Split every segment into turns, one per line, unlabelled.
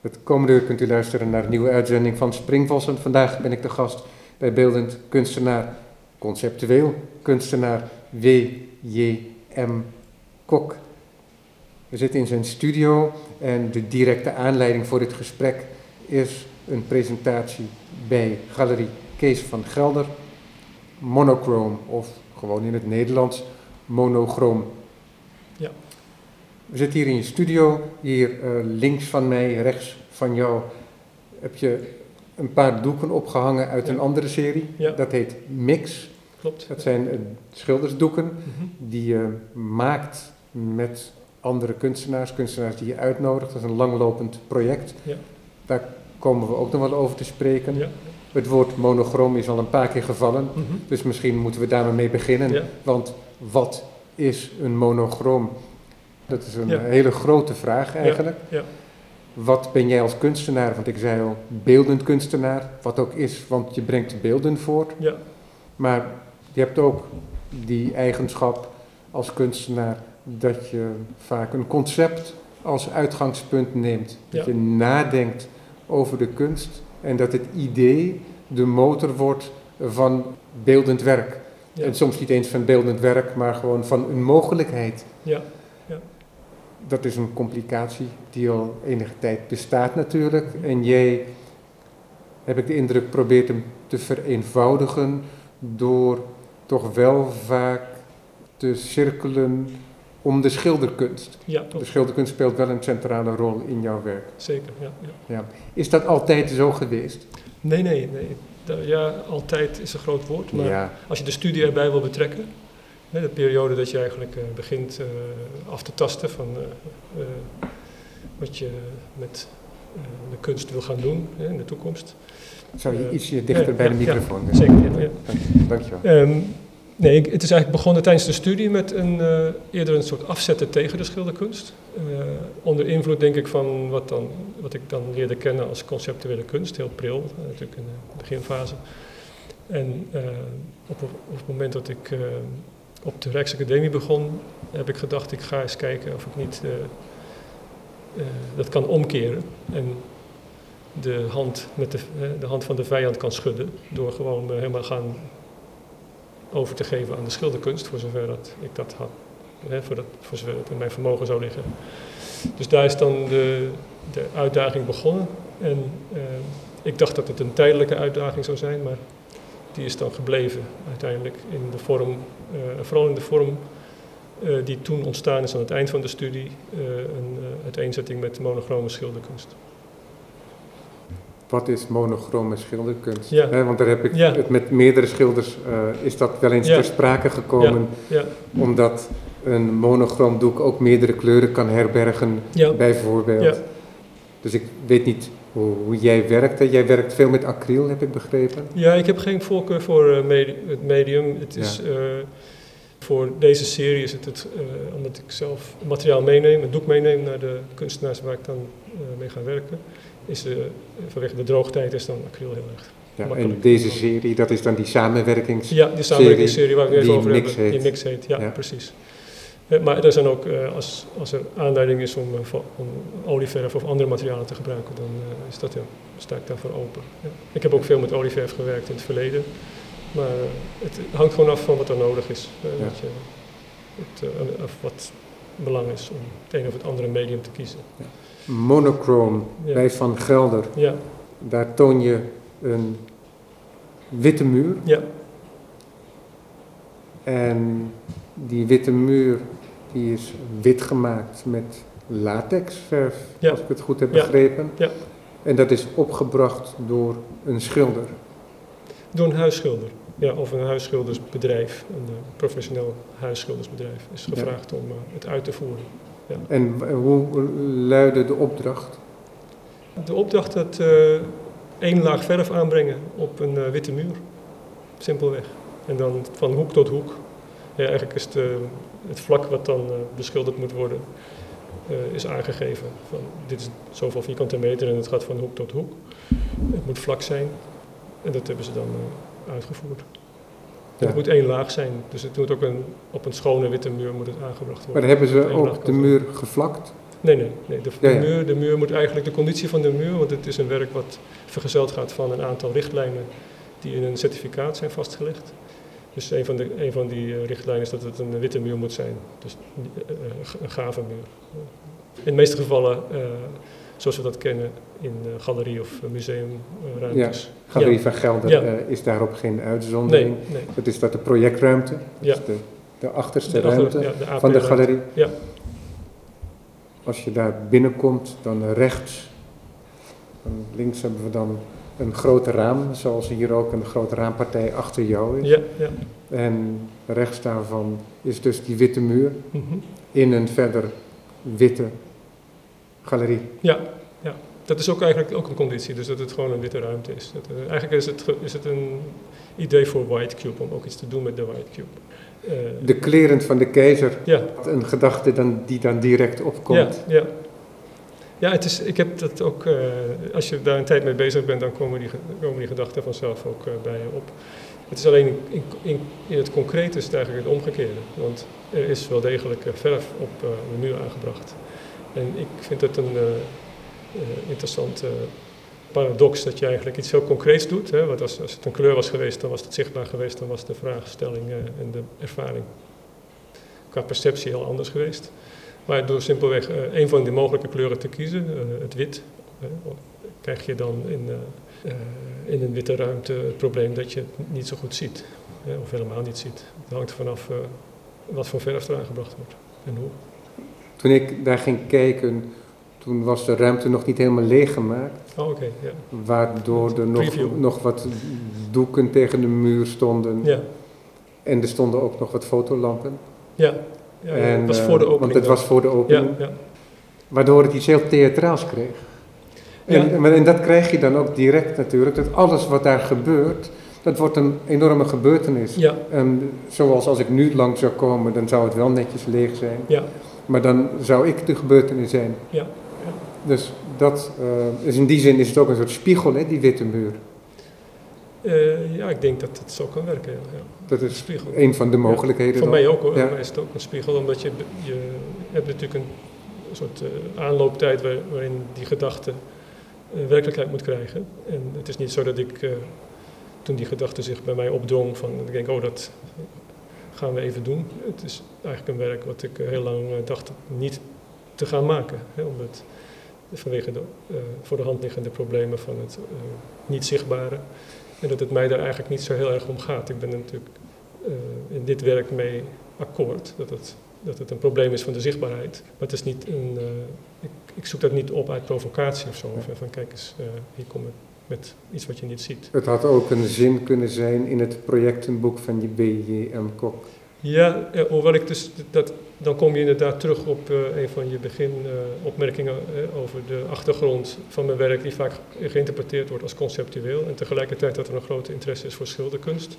Het komende uur kunt u luisteren naar een nieuwe uitzending van Springvossen. Vandaag ben ik de gast bij beeldend kunstenaar, conceptueel kunstenaar W.J.M. Kok. We zitten in zijn studio en de directe aanleiding voor dit gesprek is een presentatie bij Galerie Kees van Gelder. Monochrome, of gewoon in het Nederlands monochroom. We zitten hier in je studio. Hier eh, links van mij, rechts van jou, heb je een paar doeken opgehangen uit
Ja.
een andere serie.
Ja.
Dat heet Mix.
Klopt.
Dat zijn eh, schildersdoeken
Mhm.
die je maakt met andere kunstenaars, kunstenaars die je uitnodigt. Dat is een langlopend project.
Ja.
Daar komen we ook nog wel over te spreken.
Ja.
Het woord monochroom is al een paar keer gevallen,
Mhm.
dus misschien moeten we daar maar mee beginnen.
Ja.
Want wat is een monochroom? Dat is een
Ja.
hele grote vraag eigenlijk.
ja.
Wat ben jij als kunstenaar? Want ik zei al, beeldend kunstenaar, wat ook is, want je brengt beelden voort.
Ja.
Maar je hebt ook die eigenschap als kunstenaar dat je vaak een concept als uitgangspunt neemt. Dat je nadenkt over de kunst en dat het idee de motor wordt van beeldend werk.
Ja.
En soms niet eens van beeldend werk, maar gewoon van een mogelijkheid.
Ja.
Dat is een complicatie die al enige tijd bestaat natuurlijk. En jij, heb ik de indruk, probeert hem te vereenvoudigen door toch wel vaak te cirkelen om de schilderkunst.
Ja,
De schilderkunst speelt wel een centrale rol in jouw werk.
Zeker. Ja, ja.
Is dat altijd zo geweest?
Nee, nee, nee. Ja, altijd is een groot woord. Maar
ja,
als je de studie erbij wil betrekken, de periode dat je eigenlijk eh, begint eh, af te tasten van eh, wat je met de kunst wil gaan doen in de toekomst.
zou je ietsje dichter bij de
ja.
microfoon
Zeker, ja.
Dankjewel.
Ehm, nee, het is eigenlijk begonnen tijdens de studie met een, eerder een soort afzetten tegen de schilderkunst. Onder invloed denk ik van wat, dan, wat ik dan leerde kennen als conceptuele kunst, heel pril, natuurlijk in de beginfase. En op, op het moment dat ik op de Rijksacademie begon, heb ik gedacht ik ga eens kijken of ik niet eh, eh, dat kan omkeren. En de hand, met de, eh, de hand van de vijand kan schudden door gewoon helemaal gaan over te geven aan de schilderkunst, voor zover dat ik dat had, hè, voor, dat, voor zover het in mijn vermogen zou liggen. Dus daar is dan de, de uitdaging begonnen. En ik dacht dat het een tijdelijke uitdaging zou zijn, maar die is dan gebleven uiteindelijk in de vorm, vooral in de vorm eh, die toen ontstaan is aan het eind van de studie, eh, een eh, uiteenzetting met monochrome schilderkunst.
Wat is monochrome schilderkunst?
Ja.
Want daar heb ik
Ja.
het met meerdere schilders eh, is dat wel eens
Ja.
ter sprake gekomen.
Ja,
Omdat een monochroom doek ook meerdere kleuren kan herbergen, bijvoorbeeld.
Ja.
Dus ik weet niet hoe, hoe jij werkt. hè. Jij werkt veel met acryl, heb ik begrepen.
Ja, ik heb geen voorkeur voor eh, medi- het medium. Het is, eh, voor deze serie is het, het eh, omdat ik zelf materiaal meeneem, een doek meeneem naar de kunstenaars waar ik dan eh, mee ga werken. Is eh, vanwege de droogtijd is dan acryl heel erg.
Ja, en deze serie, dat is dan die samenwerkings...
Ja, die samenwerkingsserie waar ik het over heb, die mix heet. Ja,
Ja.
precies. Maar er zijn ook, als, als er aanleiding is om, olieverf of andere materialen te gebruiken, dan is dat, ja, sta ik daarvoor open. Ja. Ik heb ook veel met olieverf gewerkt in het verleden. Maar eh, het hangt gewoon af van wat er nodig is. eh,
Ja.
wat, je, het, eh, of wat belang is om het een of het andere medium te kiezen.
Monochrome
Ja.
bij Van Gelder.
Ja,
Daar toon je een witte muur.
ja,
En die witte muur die is wit gemaakt met latexverf,
Ja.
als ik het goed heb begrepen.
Ja.
En dat is opgebracht door een schilder.
Door een huisschilder. Ja, of een huisschildersbedrijf, een eh, professioneel huisschildersbedrijf, is
Ja.
gevraagd om eh, het uit te voeren.
En w- hoe luidde de opdracht?
De opdracht dat eh één laag verf aanbrengen op een witte muur. Simpelweg. En dan van hoek tot hoek. Ja, eigenlijk is het, het vlak wat dan beschilderd moet worden, is aangegeven. Van, dit is zoveel vierkante meter en het gaat van hoek tot hoek. Het moet vlak zijn. En dat hebben ze dan eh, uitgevoerd.
Ja.
Het moet één laag zijn. Dus het moet ook een, op een schone witte muur moet het aangebracht
Maar
worden.
hebben ze ook de muur gevlakt?
Nee, nee, nee. De,
Ja, ja.
Muur, de muur moet eigenlijk de conditie van de muur, want het is een werk wat vergezeld gaat van een aantal richtlijnen die in een certificaat zijn vastgelegd. Dus een van, de, een van die eh, richtlijnen is dat het een witte muur moet zijn, dus eh, een gave muur. In de meeste gevallen, zoals we dat kennen in eh, galerie- of museumruimtes.
Galerie van Gelder
Ja.
eh, is daarop geen uitzondering.
nee.
Dat is dat de projectruimte, dat
Ja.
is de, de achterste
De
ruimte
ja, de
van de galerie.
Ja.
Als je daar binnenkomt, dan rechts, dan links hebben we dan een groot raam, zoals hier ook een grote raampartij achter jou is.
Ja, ja.
En rechts daarvan is dus die witte muur
mhm.
in een verder witte galerie.
Ja, ja, dat is ook eigenlijk ook een conditie, dus dat het gewoon een witte ruimte is. Dat, eh, eigenlijk is het, is het een idee voor White Cube, om ook iets te doen met de White Cube. Eh,
De kleren van de keizer,
ja,
een gedachte dan, die dan direct opkomt.
ja, ja. Ja, het is, ik heb dat ook, eh, als je daar een tijd mee bezig bent, dan komen die, komen die gedachten vanzelf ook bij je op. Het is alleen in, in, in het concreet is het eigenlijk het omgekeerde, want er is wel degelijk verf op de muur aangebracht. En ik vind het een eh, eh, interessante paradox dat je eigenlijk iets heel concreets doet. Hè? Want als, als het een kleur was geweest, dan was het zichtbaar geweest, dan was de vraagstelling eh, en de ervaring qua perceptie heel anders geweest. Maar door simpelweg eh, een van die mogelijke kleuren te kiezen, eh, het wit, eh, krijg je dan in, eh, eh, in een witte ruimte het probleem dat je het niet zo goed ziet. of helemaal niet ziet. Het hangt vanaf eh, wat voor verf er aangebracht wordt en hoe.
Toen ik daar ging kijken, toen was de ruimte nog niet helemaal leeggemaakt.
Oh, oké, ja.
Waardoor er nog, nog wat doeken tegen de muur stonden.
Ja,
En er stonden ook nog wat fotolampen.
ja. ja, ja.
en,
het was
eh,
voor de opening.
Want het
dan.
was voor de opening.
Ja.
Waardoor het iets heel theatraals kreeg. En, maar- en dat krijg je dan ook direct natuurlijk. Dat alles wat daar gebeurt, dat wordt een enorme gebeurtenis.
Ja,
En zoals als ik nu lang zou komen, dan zou het wel netjes leeg zijn.
ja,
Maar dan zou ik de gebeurtenis zijn.
ja.
Dus dat is in die zin is het ook een soort spiegel, hè, die witte muur.
Eh, ja, ik denk dat het zo kan werken. Ja, ja.
Dat
Een
is
spiegel.
een van de mogelijkheden.
Voor
dan.
mij ook hoor.
Ja.
Voor mij is het ook een spiegel, omdat je, je hebt natuurlijk een soort eh, aanlooptijd waar- waarin die gedachte werkelijkheid moet krijgen. En het is niet zo dat ik, toen die gedachte zich bij mij opdrong, van ik denk, oh dat gaan we even doen. Het is eigenlijk een werk wat ik eh, heel lang eh, dacht niet te gaan maken. Hè, omdat vanwege de eh, voor de hand liggende problemen van het niet zichtbare. En dat het mij daar eigenlijk niet zo heel erg om gaat. Ik ben er natuurlijk in dit werk mee akkoord. Dat het, dat het een probleem is van de zichtbaarheid. Maar het is niet een. ik, ik zoek dat niet op uit provocatie of zo. Of van kijk eens, hier kom ik met iets wat je niet ziet.
Het had ook een zin kunnen zijn in het projectenboek van je B.J.M. Kok.
Ja, eh, hoewel ik dus dat, dan kom je inderdaad terug op eh, een van je beginopmerkingen eh, over de achtergrond van mijn werk, die vaak geïnterpreteerd wordt als conceptueel. En tegelijkertijd dat er een grote interesse is voor schilderkunst.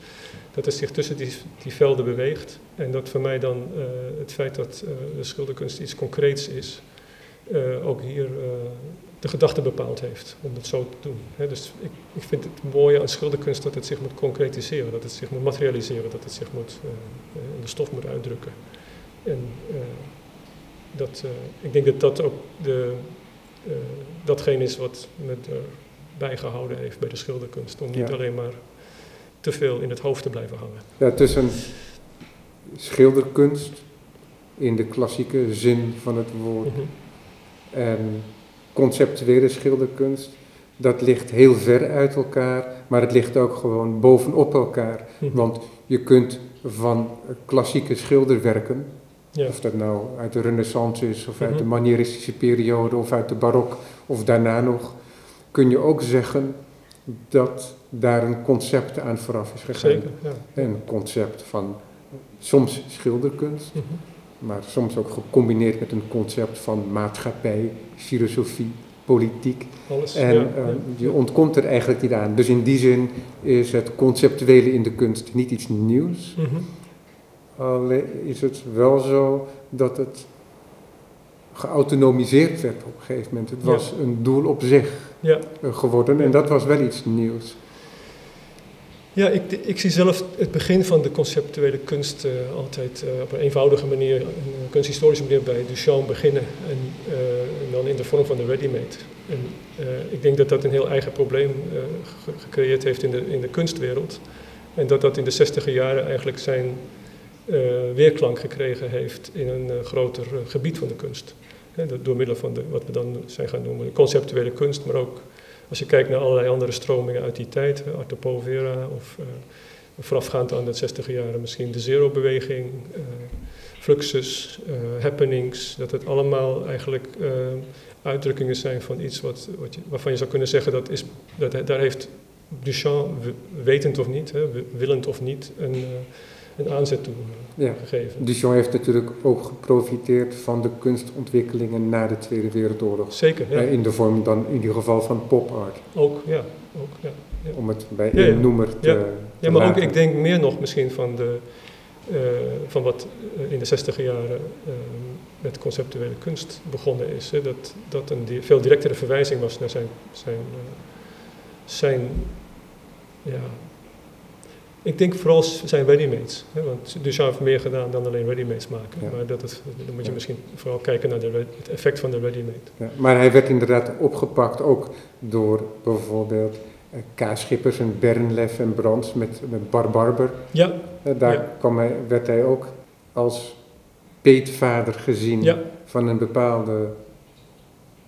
Dat het zich tussen die, die velden beweegt. En dat voor mij dan eh, het feit dat eh, de schilderkunst iets concreets is, eh, ook hier eh, de gedachte bepaald heeft om het zo te doen. Dus ik, ik vind het mooie aan schilderkunst dat het zich moet concretiseren, dat het zich moet materialiseren, dat het zich moet, eh, eh, in de stof moet uitdrukken. En eh, dat, ik denk dat dat ook de, datgene is wat me erbij gehouden heeft bij de schilderkunst. Om niet alleen maar te veel in het hoofd te blijven hangen.
Ja, tussen schilderkunst in de klassieke zin van het woord
Mhm.
en conceptuele schilderkunst, dat ligt heel ver uit elkaar, maar het ligt ook gewoon bovenop elkaar.
Mhm.
Want je kunt van klassieke schilderwerken,
ja.
of dat nou uit de renaissance is, of uit de
Mhm.
manieristische periode, of uit de barok, of daarna nog, kun je ook zeggen dat daar een concept aan vooraf is gegaan.
Zeker, ja.
Een concept van soms schilderkunst,
Mhm.
Maar soms ook gecombineerd met een concept van maatschappij, filosofie, politiek.
Alles.
En
ja,
eh,
ja.
je ontkomt er eigenlijk niet aan. Dus in die zin is het conceptuele in de kunst niet iets nieuws.
Mhm.
Alleen is het wel zo dat het geautonomiseerd werd op een gegeven moment. Het
Ja.
was een doel op zich
Ja.
eh, geworden en dat was wel iets nieuws.
Ja, ik, ik zie zelf het begin van de conceptuele kunst eh, altijd eh, op een eenvoudige manier, een kunsthistorische manier bij Duchamp beginnen. En eh, dan in de vorm van de ready-made. En ik denk dat dat een heel eigen probleem ge- gecreëerd heeft in de, in de kunstwereld. En dat dat in de zestiger jaren eigenlijk zijn weerklank gekregen heeft in een groter gebied van de kunst. Door middel van wat we dan zijn gaan noemen de conceptuele kunst, maar ook als je kijkt naar allerlei andere stromingen uit die tijd, hè, Arte Povera of eh, voorafgaand aan de 60 jaren misschien de Zero-beweging, eh, Fluxus, eh, Happenings, dat het allemaal eigenlijk eh, uitdrukkingen zijn van iets wat, wat je, waarvan je zou kunnen zeggen dat, is, dat daar heeft Duchamp, wetend of niet, hè, willend of niet, een, eh, een aanzet toe eh,
Ja.
gegeven.
Duchamp heeft natuurlijk ook geprofiteerd van de kunstontwikkelingen na de Tweede Wereldoorlog.
Zeker, ja.
Eh, In de vorm dan in ieder geval van pop art.
Ook, ja. Ook, ja. Ja.
Om het bij één noemer te,
Ja.
te
maar ook, ik denk meer nog misschien van, de, eh, van wat in de zestiger jaren eh, met conceptuele kunst begonnen is. Hè. Dat, dat een di- veel directere verwijzing was naar zijn, zijn, zijn ja, ik denk vooral zijn readymates. Hè, want Duchamp heeft meer gedaan dan alleen readymates maken.
Ja.
Maar dat het, dan moet je misschien vooral kijken naar de, het effect van de readymade.
Ja, maar hij werd inderdaad opgepakt ook door bijvoorbeeld eh, K. Schippers en Bernlef en Brands met, met Bar Barber.
Ja,
Eh, daar
Ja.
kwam hij, werd hij ook als peetvader gezien
ja,
van een bepaalde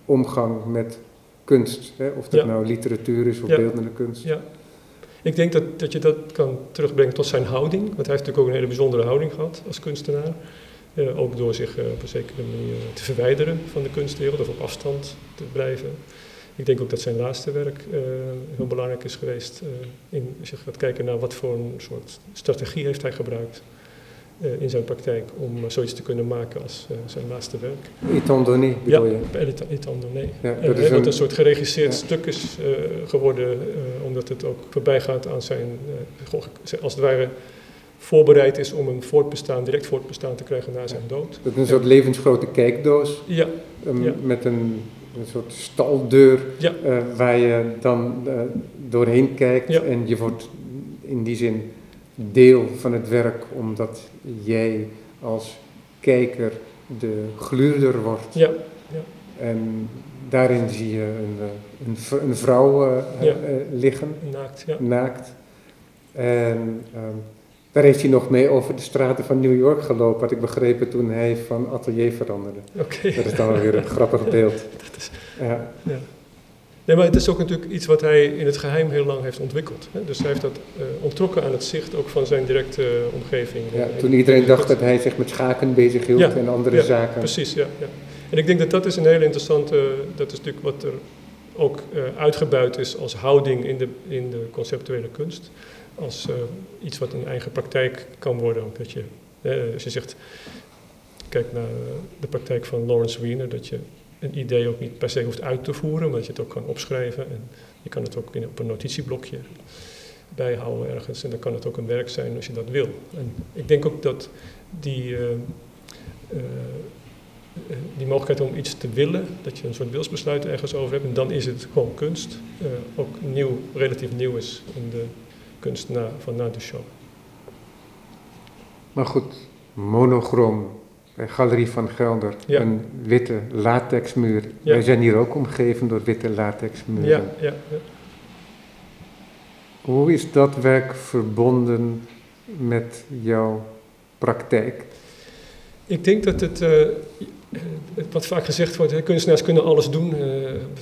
omgang met kunst. Hè? Of dat nou literatuur is of beeldende kunst.
Ja. Ik denk dat, dat je dat kan terugbrengen tot zijn houding. Want hij heeft natuurlijk ook een hele bijzondere houding gehad als kunstenaar. Eh, ook door zich eh, op een zekere manier te verwijderen van de kunstwereld of op afstand te blijven. Ik denk ook dat zijn laatste werk eh, heel belangrijk is geweest. in, als je gaat kijken naar wat voor een soort strategie heeft hij gebruikt in zijn praktijk om eh, zoiets te kunnen maken als eh, zijn laatste werk.
Étant donné,
Ja,
bedoel je? Ja,
Eh,
dat is
wat
een,
een soort geregisseerd
ja.
stuk is eh, geworden, eh, omdat het ook voorbij gaat aan zijn, eh, als het ware voorbereid is om een voortbestaan, direct voortbestaan te krijgen na zijn dood.
dat is een soort levensgrote kijkdoos
Ja,
um,
Ja.
met een, een soort staldeur
ja,
eh, waar je dan eh, doorheen kijkt
Ja.
en je wordt in die zin deel van het werk omdat jij als kijker de gluurder wordt.
ja,
En daarin zie je een, eh, een, een vrouw eh,
Ja.
eh, liggen,
naakt, ja.
naakt. En ehm, daar heeft hij nog mee over de straten van New York gelopen, had ik begrepen toen hij van atelier veranderde.
Oké.
Dat is dan weer een grappig beeld.
Dat is-
Ja,
ja. Nee, maar het is ook natuurlijk iets wat hij in het geheim heel lang heeft ontwikkeld. Hè? Dus hij heeft dat eh, ontrokken aan het zicht ook van zijn directe eh, omgeving.
ja,
Eh,
toen iedereen dacht dat hij zich met schaken bezig hield
Ja,
en andere
ja,
zaken.
Precies, ja, ja. En ik denk dat dat is een hele interessante, dat is natuurlijk wat er ook eh, uitgebuit is als houding in de, in de conceptuele kunst. Als eh, iets wat een eigen praktijk kan worden. Ook dat je, eh, als je zegt, kijk naar eh, de praktijk van Lawrence Wiener, dat je een idee ook niet per se hoeft uit te voeren, dat je het ook kan opschrijven. En je kan het ook in, op een notitieblokje bijhouden ergens. En dan kan het ook een werk zijn als je dat wil. En ik denk ook dat die, eh, eh, eh, die mogelijkheid om iets te willen, dat je een soort wilsbesluit ergens over hebt, en dan is het gewoon kunst, ook nieuw, relatief nieuw is in de kunst na, van na Duchamp.
Maar goed, monochroom bij Galerie van Gelder,
Ja.
een witte latexmuur.
Ja.
Wij zijn hier ook omgeven door witte latexmuren.
Ja.
Hoe is dat werk verbonden met jouw praktijk?
Ik denk dat het, eh, het wat vaak gezegd wordt, kunstenaars kunnen alles doen. Eh,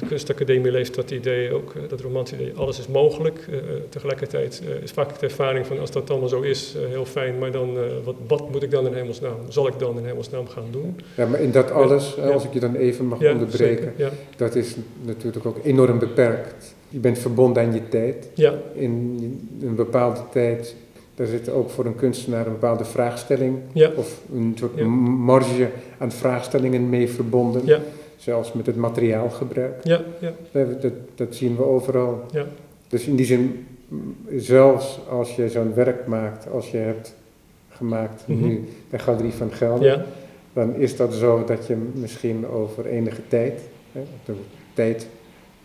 de kunstacademie leeft dat idee ook, eh, dat romantische idee, alles is mogelijk. Eh, eh, tegelijkertijd eh, is vaak de ervaring van als dat allemaal zo is, eh, heel fijn, maar dan, eh, wat, wat moet ik dan in hemelsnaam, zal ik dan in hemelsnaam gaan doen?
Ja, maar in dat alles,
Ja.
als ik je dan even mag
Ja,
onderbreken,
zeker,
dat is natuurlijk ook enorm beperkt. Je bent verbonden aan je tijd.
Ja,
In een bepaalde tijd, daar zit ook voor een kunstenaar een bepaalde vraagstelling
ja,
of een soort
Ja.
marge aan vraagstellingen mee verbonden.
ja,
Zelfs met het materiaalgebruik.
ja, ja,
Dat, dat, dat zien we overal.
ja,
Dus in die zin, mm, zelfs als je zo'n werk maakt, als je hebt gemaakt
Mhm.
nu bij Galerie van Gelder, dan is dat zo dat je misschien over enige tijd, hè, de tijd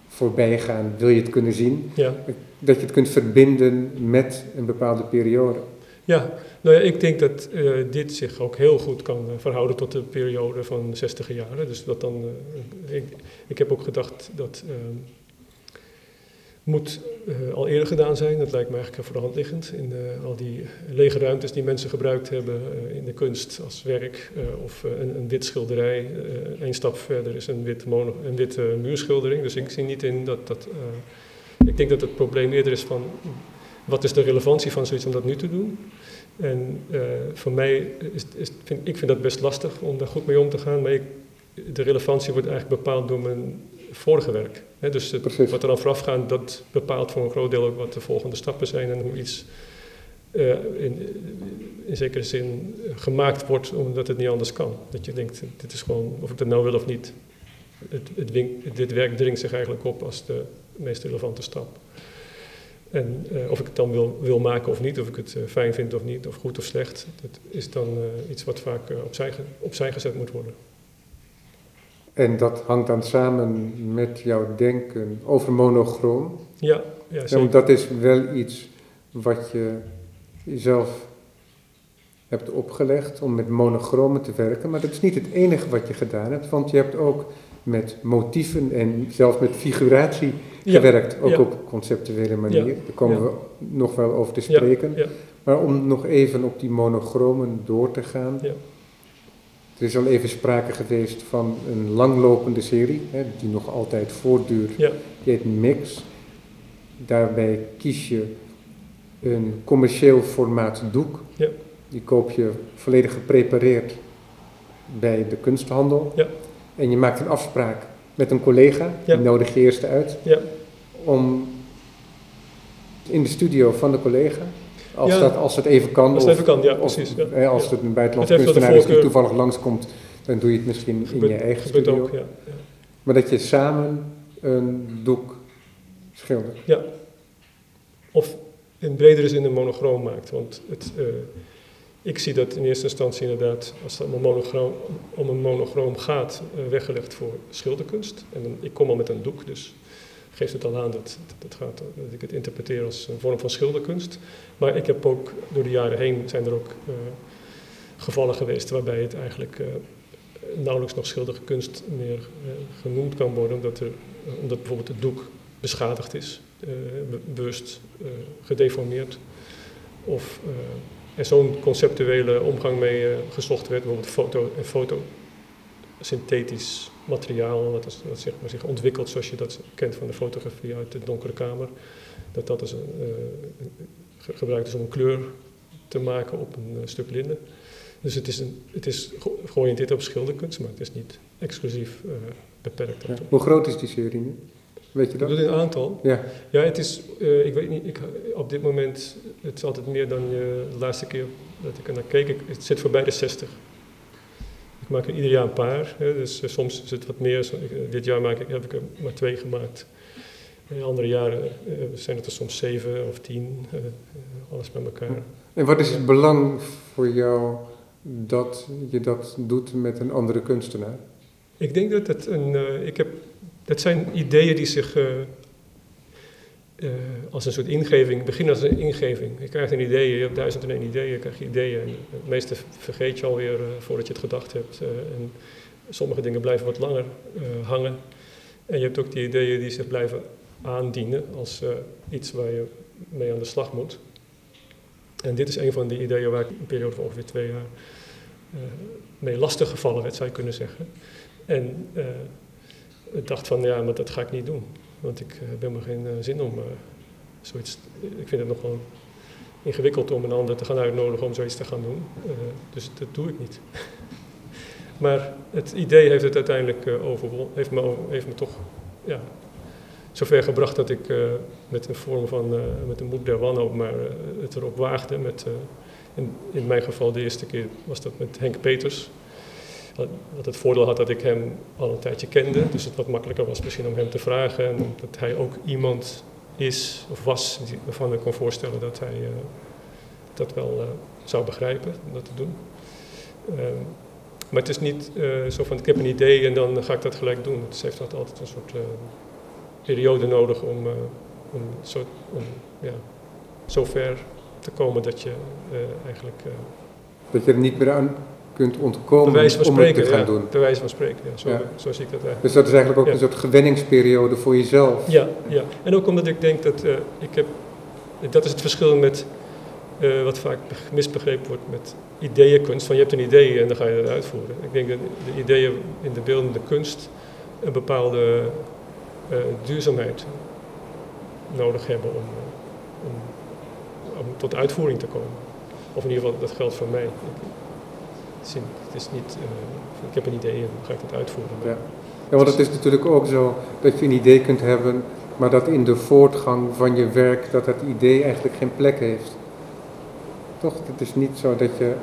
voorbij gaan, wil je het kunnen zien,
ja.
Dat je het kunt verbinden met een bepaalde periode.
Ja, nou ja, ik denk dat uh, dit zich ook heel goed kan uh, verhouden tot de periode van 60 jaren. Dus dat dan, uh, ik, ik, heb ook gedacht dat moet al eerder gedaan zijn. Dat lijkt me eigenlijk voor de hand liggend. In al die lege ruimtes die mensen gebruikt hebben in de kunst als werk. of een, een, wit schilderij. Eén stap verder is een, wit een witte muurschildering. Dus ik zie niet in dat dat... ik denk dat het probleem eerder is van wat is de relevantie van zoiets om dat nu te doen? En uh, voor mij is, is vind, ik vind dat best lastig om daar goed mee om te gaan, maar ik, de relevantie wordt eigenlijk bepaald door mijn vorige werk. Dus het, wat er dan vooraf gaat, dat bepaalt voor een groot deel ook wat de volgende stappen zijn en hoe iets uh, in, in zekere zin gemaakt wordt omdat het niet anders kan. Dat je denkt, dit is gewoon, of ik dat nou wil of niet, het, het wink, dit werk dringt zich eigenlijk op als de meest relevante stap. En uh, of ik het dan wil, wil maken of niet, of ik het uh, fijn vind of niet, of goed of slecht, dat is dan uh, iets wat vaak opzij, opzij gezet moet worden.
En dat hangt dan samen met jouw denken over monochroom?
Ja, ja zeker.
want dat is wel iets wat je jezelf hebt opgelegd om met monochromen te werken, maar dat is niet het enige wat je gedaan hebt, want je hebt ook met motieven en zelfs met figuratie gewerkt, ook op conceptuele manier. Daar komen we nog wel over te spreken. Maar om nog even op die monochromen door te gaan. Er is al even sprake geweest van een langlopende serie, hè, die nog altijd voortduurt. Die heet Mix. Daarbij kies je een commercieel formaat doek. Die koop je volledig geprepareerd bij de kunsthandel. En je maakt een afspraak met een collega, die nodig je eerst uit,
ja.
Om in de studio van de collega, als, dat, als het even kan,
als het even kan, ja, precies.
Ja. als het een buitenlandse kunstenaar is die toevallig langskomt, dan doe je het misschien in je eigen studio.
Ook, ja.
Maar dat je samen een doek schildert.
Ja. Of in bredere zin een monochroom maakt, want het... Uh, ik zie dat in eerste instantie inderdaad, als het om een monochroom, om een monochroom gaat, uh, weggelegd voor schilderkunst. En dan, ik kom al met een doek, dus geeft het al aan dat, dat, gaat, dat ik het interpreteer als een vorm van schilderkunst. Maar ik heb ook, door de jaren heen zijn er ook uh, gevallen geweest waarbij het eigenlijk uh, nauwelijks nog schilderkunst meer genoemd kan worden, omdat, er, omdat bijvoorbeeld het doek beschadigd is, bewust gedeformeerd. Of en zo'n conceptuele omgang mee gezocht werd, bijvoorbeeld foto en fotosynthetisch materiaal, wat, is, wat zeg maar, zich ontwikkelt zoals je dat kent van de fotografie uit de donkere kamer, dat dat is een, uh, gebruikt is om een kleur te maken op een uh, stuk linnen. Dus het is, een, het is georiënteerd op schilderkunst, maar het is niet exclusief beperkt.
Ja. Hoe groot is die serie nu? Weet je dat?
In aantal?
Ja.
Ja, het is, uh, ik weet niet, ik, op dit moment, het is altijd meer dan je, de laatste keer dat ik er naar keek, ik, het zit voorbij de 60. Ik maak er ieder jaar een paar, hè, dus uh, soms is het wat meer. Ik, dit jaar maak ik, heb ik er maar twee gemaakt. In andere jaren uh, zijn het er soms zeven of tien, alles bij elkaar.
En wat is het belang voor jou dat je dat doet met een andere kunstenaar?
Ik denk dat het een, ik heb dat zijn ideeën die zich uh, als een soort ingeving, beginnen als een ingeving. Je krijgt een idee, je hebt duizend en één ideeën, je krijgt ideeën. Het meeste vergeet je alweer uh, voordat je het gedacht hebt. en sommige dingen blijven wat langer hangen. En je hebt ook die ideeën die zich blijven aandienen als iets waar je mee aan de slag moet. En dit is een van die ideeën waar ik een periode van ongeveer twee jaar mee lastig gevallen werd, zou je kunnen zeggen. En ik dacht van ja, maar dat ga ik niet doen. Want ik heb helemaal geen zin om zoiets. Ik vind het nogal ingewikkeld om een ander te gaan uitnodigen om zoiets te gaan doen. Dus dat doe ik niet. maar het idee heeft het uiteindelijk uh, overwon, heeft me, heeft me toch ja, zover gebracht dat ik met een vorm van, met de moed der wanhoop maar het erop waagde. Met, in, in mijn geval de eerste keer was dat met Henk Peters. Wat het voordeel had dat ik hem al een tijdje kende, dus het wat makkelijker was misschien om hem te vragen. En dat hij ook iemand is of was waarvan ik kon voorstellen dat hij uh, dat wel uh, zou begrijpen, om dat te doen. Uh, maar het is niet uh, zo van ik heb een idee en dan ga ik dat gelijk doen. Het heeft altijd een soort periode nodig om, om, zo, om ja, zo ver te komen dat je eh, eigenlijk eh,
Dat je er niet meer aan kunt ontkomen
van
om
spreken,
het te gaan
ja,
doen.
bij wijze van spreken, ja, zo,
Ja.
zo zie ik dat eigenlijk.
Dus dat is eigenlijk ook een soort gewenningsperiode voor jezelf.
Ja, ja, en ook omdat ik denk dat eh, ik heb, dat is het verschil met eh, wat vaak beg- misbegrepen wordt met ideeënkunst. Van je hebt een idee en dan ga je het uitvoeren. Ik denk dat de ideeën in de beeldende kunst een bepaalde eh, duurzaamheid nodig hebben om, om, om tot uitvoering te komen. Of in ieder geval, dat geldt voor mij. Het is niet- het eh, ik heb een idee en dan ga ik het uitvoeren.
Ja. Ja, want het is natuurlijk ook zo dat je een idee kunt hebben, maar dat in de voortgang van je werk dat dat idee eigenlijk geen plek heeft. Toch? Het is niet zo dat je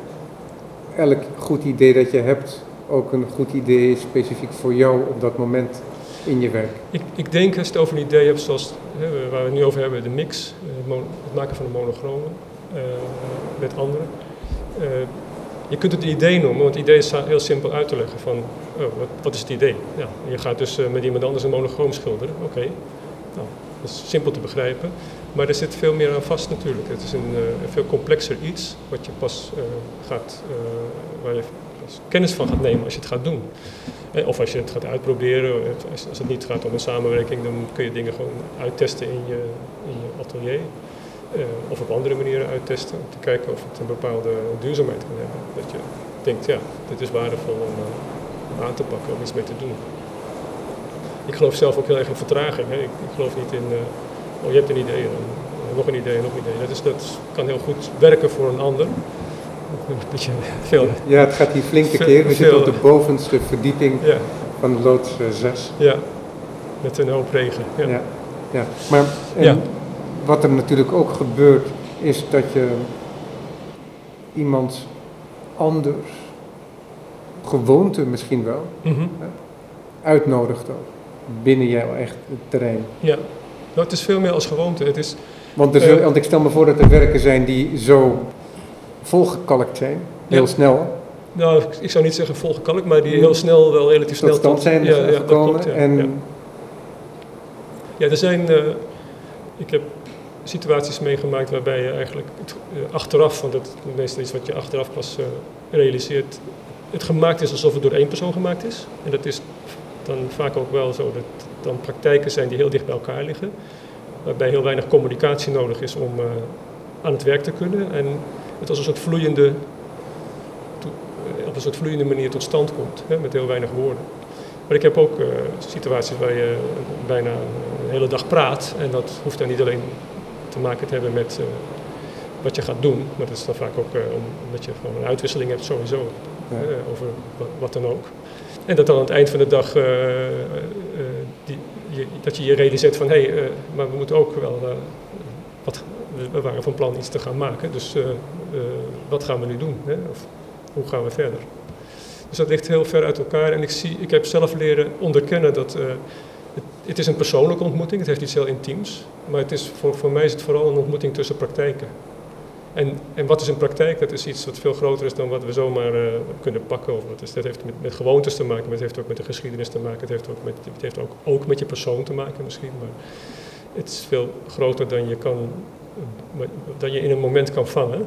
elk goed idee dat je hebt ook een goed idee is specifiek voor jou op dat moment in je werk.
Ik, ik denk als je het over een idee hebt zoals hè, waar we het nu over hebben, de mix, eh, het, het maken van een monochromen eh, met anderen. Je kunt het idee noemen, want het idee is heel simpel uit te leggen van oh, wat, is het idee? Ja, je gaat dus eh, met iemand anders een monochroom schilderen, oké. Nou, dat is simpel te begrijpen, maar er zit veel meer aan vast natuurlijk. Het is een, eh, veel complexer iets wat je pas eh, gaat, waar je kennis van gaat nemen als je het gaat doen. Of als je het gaat uitproberen, als, als het niet gaat om een samenwerking, dan kun je dingen gewoon uittesten in je, in je atelier. Eh, of op andere manieren uittesten, om te kijken of het een bepaalde duurzaamheid kan hebben. Dat je denkt, ja, dit is waardevol om eh, aan te pakken, om iets mee te doen. Ik geloof zelf ook heel erg in vertraging. Hè. Ik, ik geloof niet in, eh, oh je hebt een idee, nog een idee, nog een idee. Dat, is, dat kan heel goed werken voor een ander. Een beetje veel,
Ja, het gaat hier flinke keer. We zitten op de bovenste verdieping
ja,
van loods 6.
ja, met een hoop regen. Ja.
Ja. Ja. Maar en
Ja.
Wat er natuurlijk ook gebeurt, is dat je iemand anders, gewoonte misschien wel,
Mhm.
uitnodigt ook binnen jouw echt terrein.
Ja, nou, het is veel meer als gewoonte. Het is,
Want, er zullen-
Eh.
want ik stel me voor dat er werken zijn die zo volgekalkt zijn, heel
Ja.
snel,
nou, ik- zou niet zeggen volgekalkt, maar die heel snel, wel relatief snel
tot stand zijn
ja, ja, dat
gekomen.
klopt, ja.
en
Ja. Ja, er zijn. eh, ik heb situaties meegemaakt waarbij je eigenlijk het, eh, achteraf, want dat is meestal iets wat je achteraf pas eh, realiseert, het gemaakt is alsof het door één persoon gemaakt is. En dat is dan vaak ook wel zo dat dan praktijken zijn die heel dicht bij elkaar liggen, waarbij heel weinig communicatie nodig is om eh, aan het werk te kunnen. En het als een soort vloeiende, op een soort vloeiende manier tot stand komt, hè, met heel weinig woorden. Maar ik heb ook situaties waar je bijna een hele dag praat. En dat hoeft dan niet alleen te maken te hebben met eh, wat je gaat doen. Maar dat is dan vaak ook eh, om- omdat je gewoon een uitwisseling hebt sowieso.
Ja.
eh, over wat, wat dan ook. En dat dan aan het eind van de dag die, je, dat je je realiseert van... hé, hey, maar we moeten ook wel... wat, we- waren van plan iets te gaan maken. Dus wat gaan we nu doen? Hè? Of hoe gaan we verder? Dus dat ligt heel ver uit elkaar. En ik, zie, ik heb zelf leren onderkennen dat het, is een persoonlijke ontmoeting. Het heeft iets heel intiems. Maar het is, voor, voor mij is het vooral een ontmoeting tussen praktijken. En, en wat is een praktijk? Dat is iets wat veel groter is dan wat we zomaar eh, kunnen pakken. Of wat is, dat heeft met, met gewoontes te maken, maar het heeft ook met de geschiedenis te maken. Het heeft ook met, het heeft ook, ook met je persoon te maken misschien. Maar het is veel groter dan je, kan, dan je in een moment kan vangen.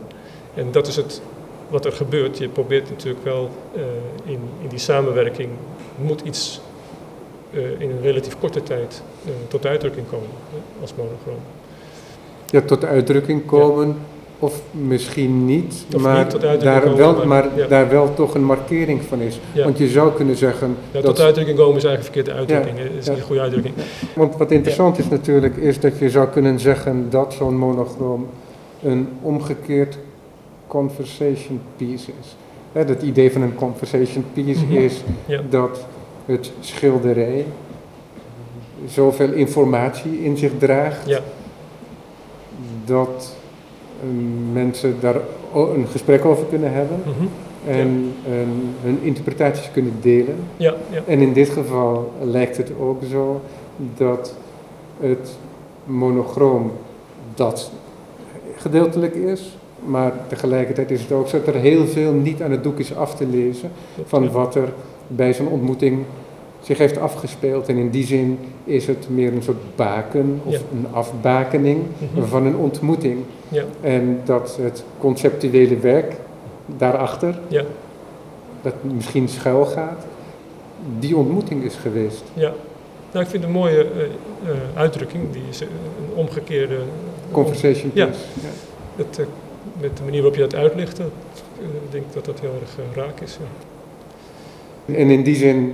En dat is het wat er gebeurt. Je probeert natuurlijk wel eh, in, in die samenwerking moet iets in een relatief korte tijd eh, tot uitdrukking komen als monochroom.
ja, tot uitdrukking komen, of misschien niet,
Of
maar,
niet tot uitdrukking
daar,
komen,
wel,
maar-
maar
ja.
daar wel toch een markering van is.
Ja.
Want je zou kunnen zeggen,
Ja,
dat,
tot uitdrukking komen is eigenlijk een verkeerde uitdrukking. Is niet een goede uitdrukking.
want wat interessant is natuurlijk, is dat je zou kunnen zeggen dat zo'n monochroom een omgekeerd conversation piece is. Het idee van een conversation piece
Mhm.
is dat het schilderij zoveel informatie in zich draagt
Ja,
dat eh, mensen daar een gesprek over kunnen hebben
mhm.
en hun interpretaties kunnen delen.
ja, ja.
En in dit geval lijkt het ook zo dat het monochroom dat gedeeltelijk is, maar tegelijkertijd is het ook zo dat er heel veel niet aan het doek is af te lezen van wat er bij zo'n ontmoeting zich heeft afgespeeld. En in die zin is het meer een soort baken of
Ja.
een afbakening
Mhm.
van een ontmoeting.
Ja,
En dat het conceptuele werk daarachter,
ja,
dat misschien schuil gaat, die ontmoeting is geweest.
ja. Nou, ik vind het een mooie eh, eh, uitdrukking, die is een omgekeerde...
Conversation.
Ja. Het, eh, met de manier waarop je dat uitlegt, dat, eh, ik denk dat dat heel erg eh, raak is. Ja.
En in die zin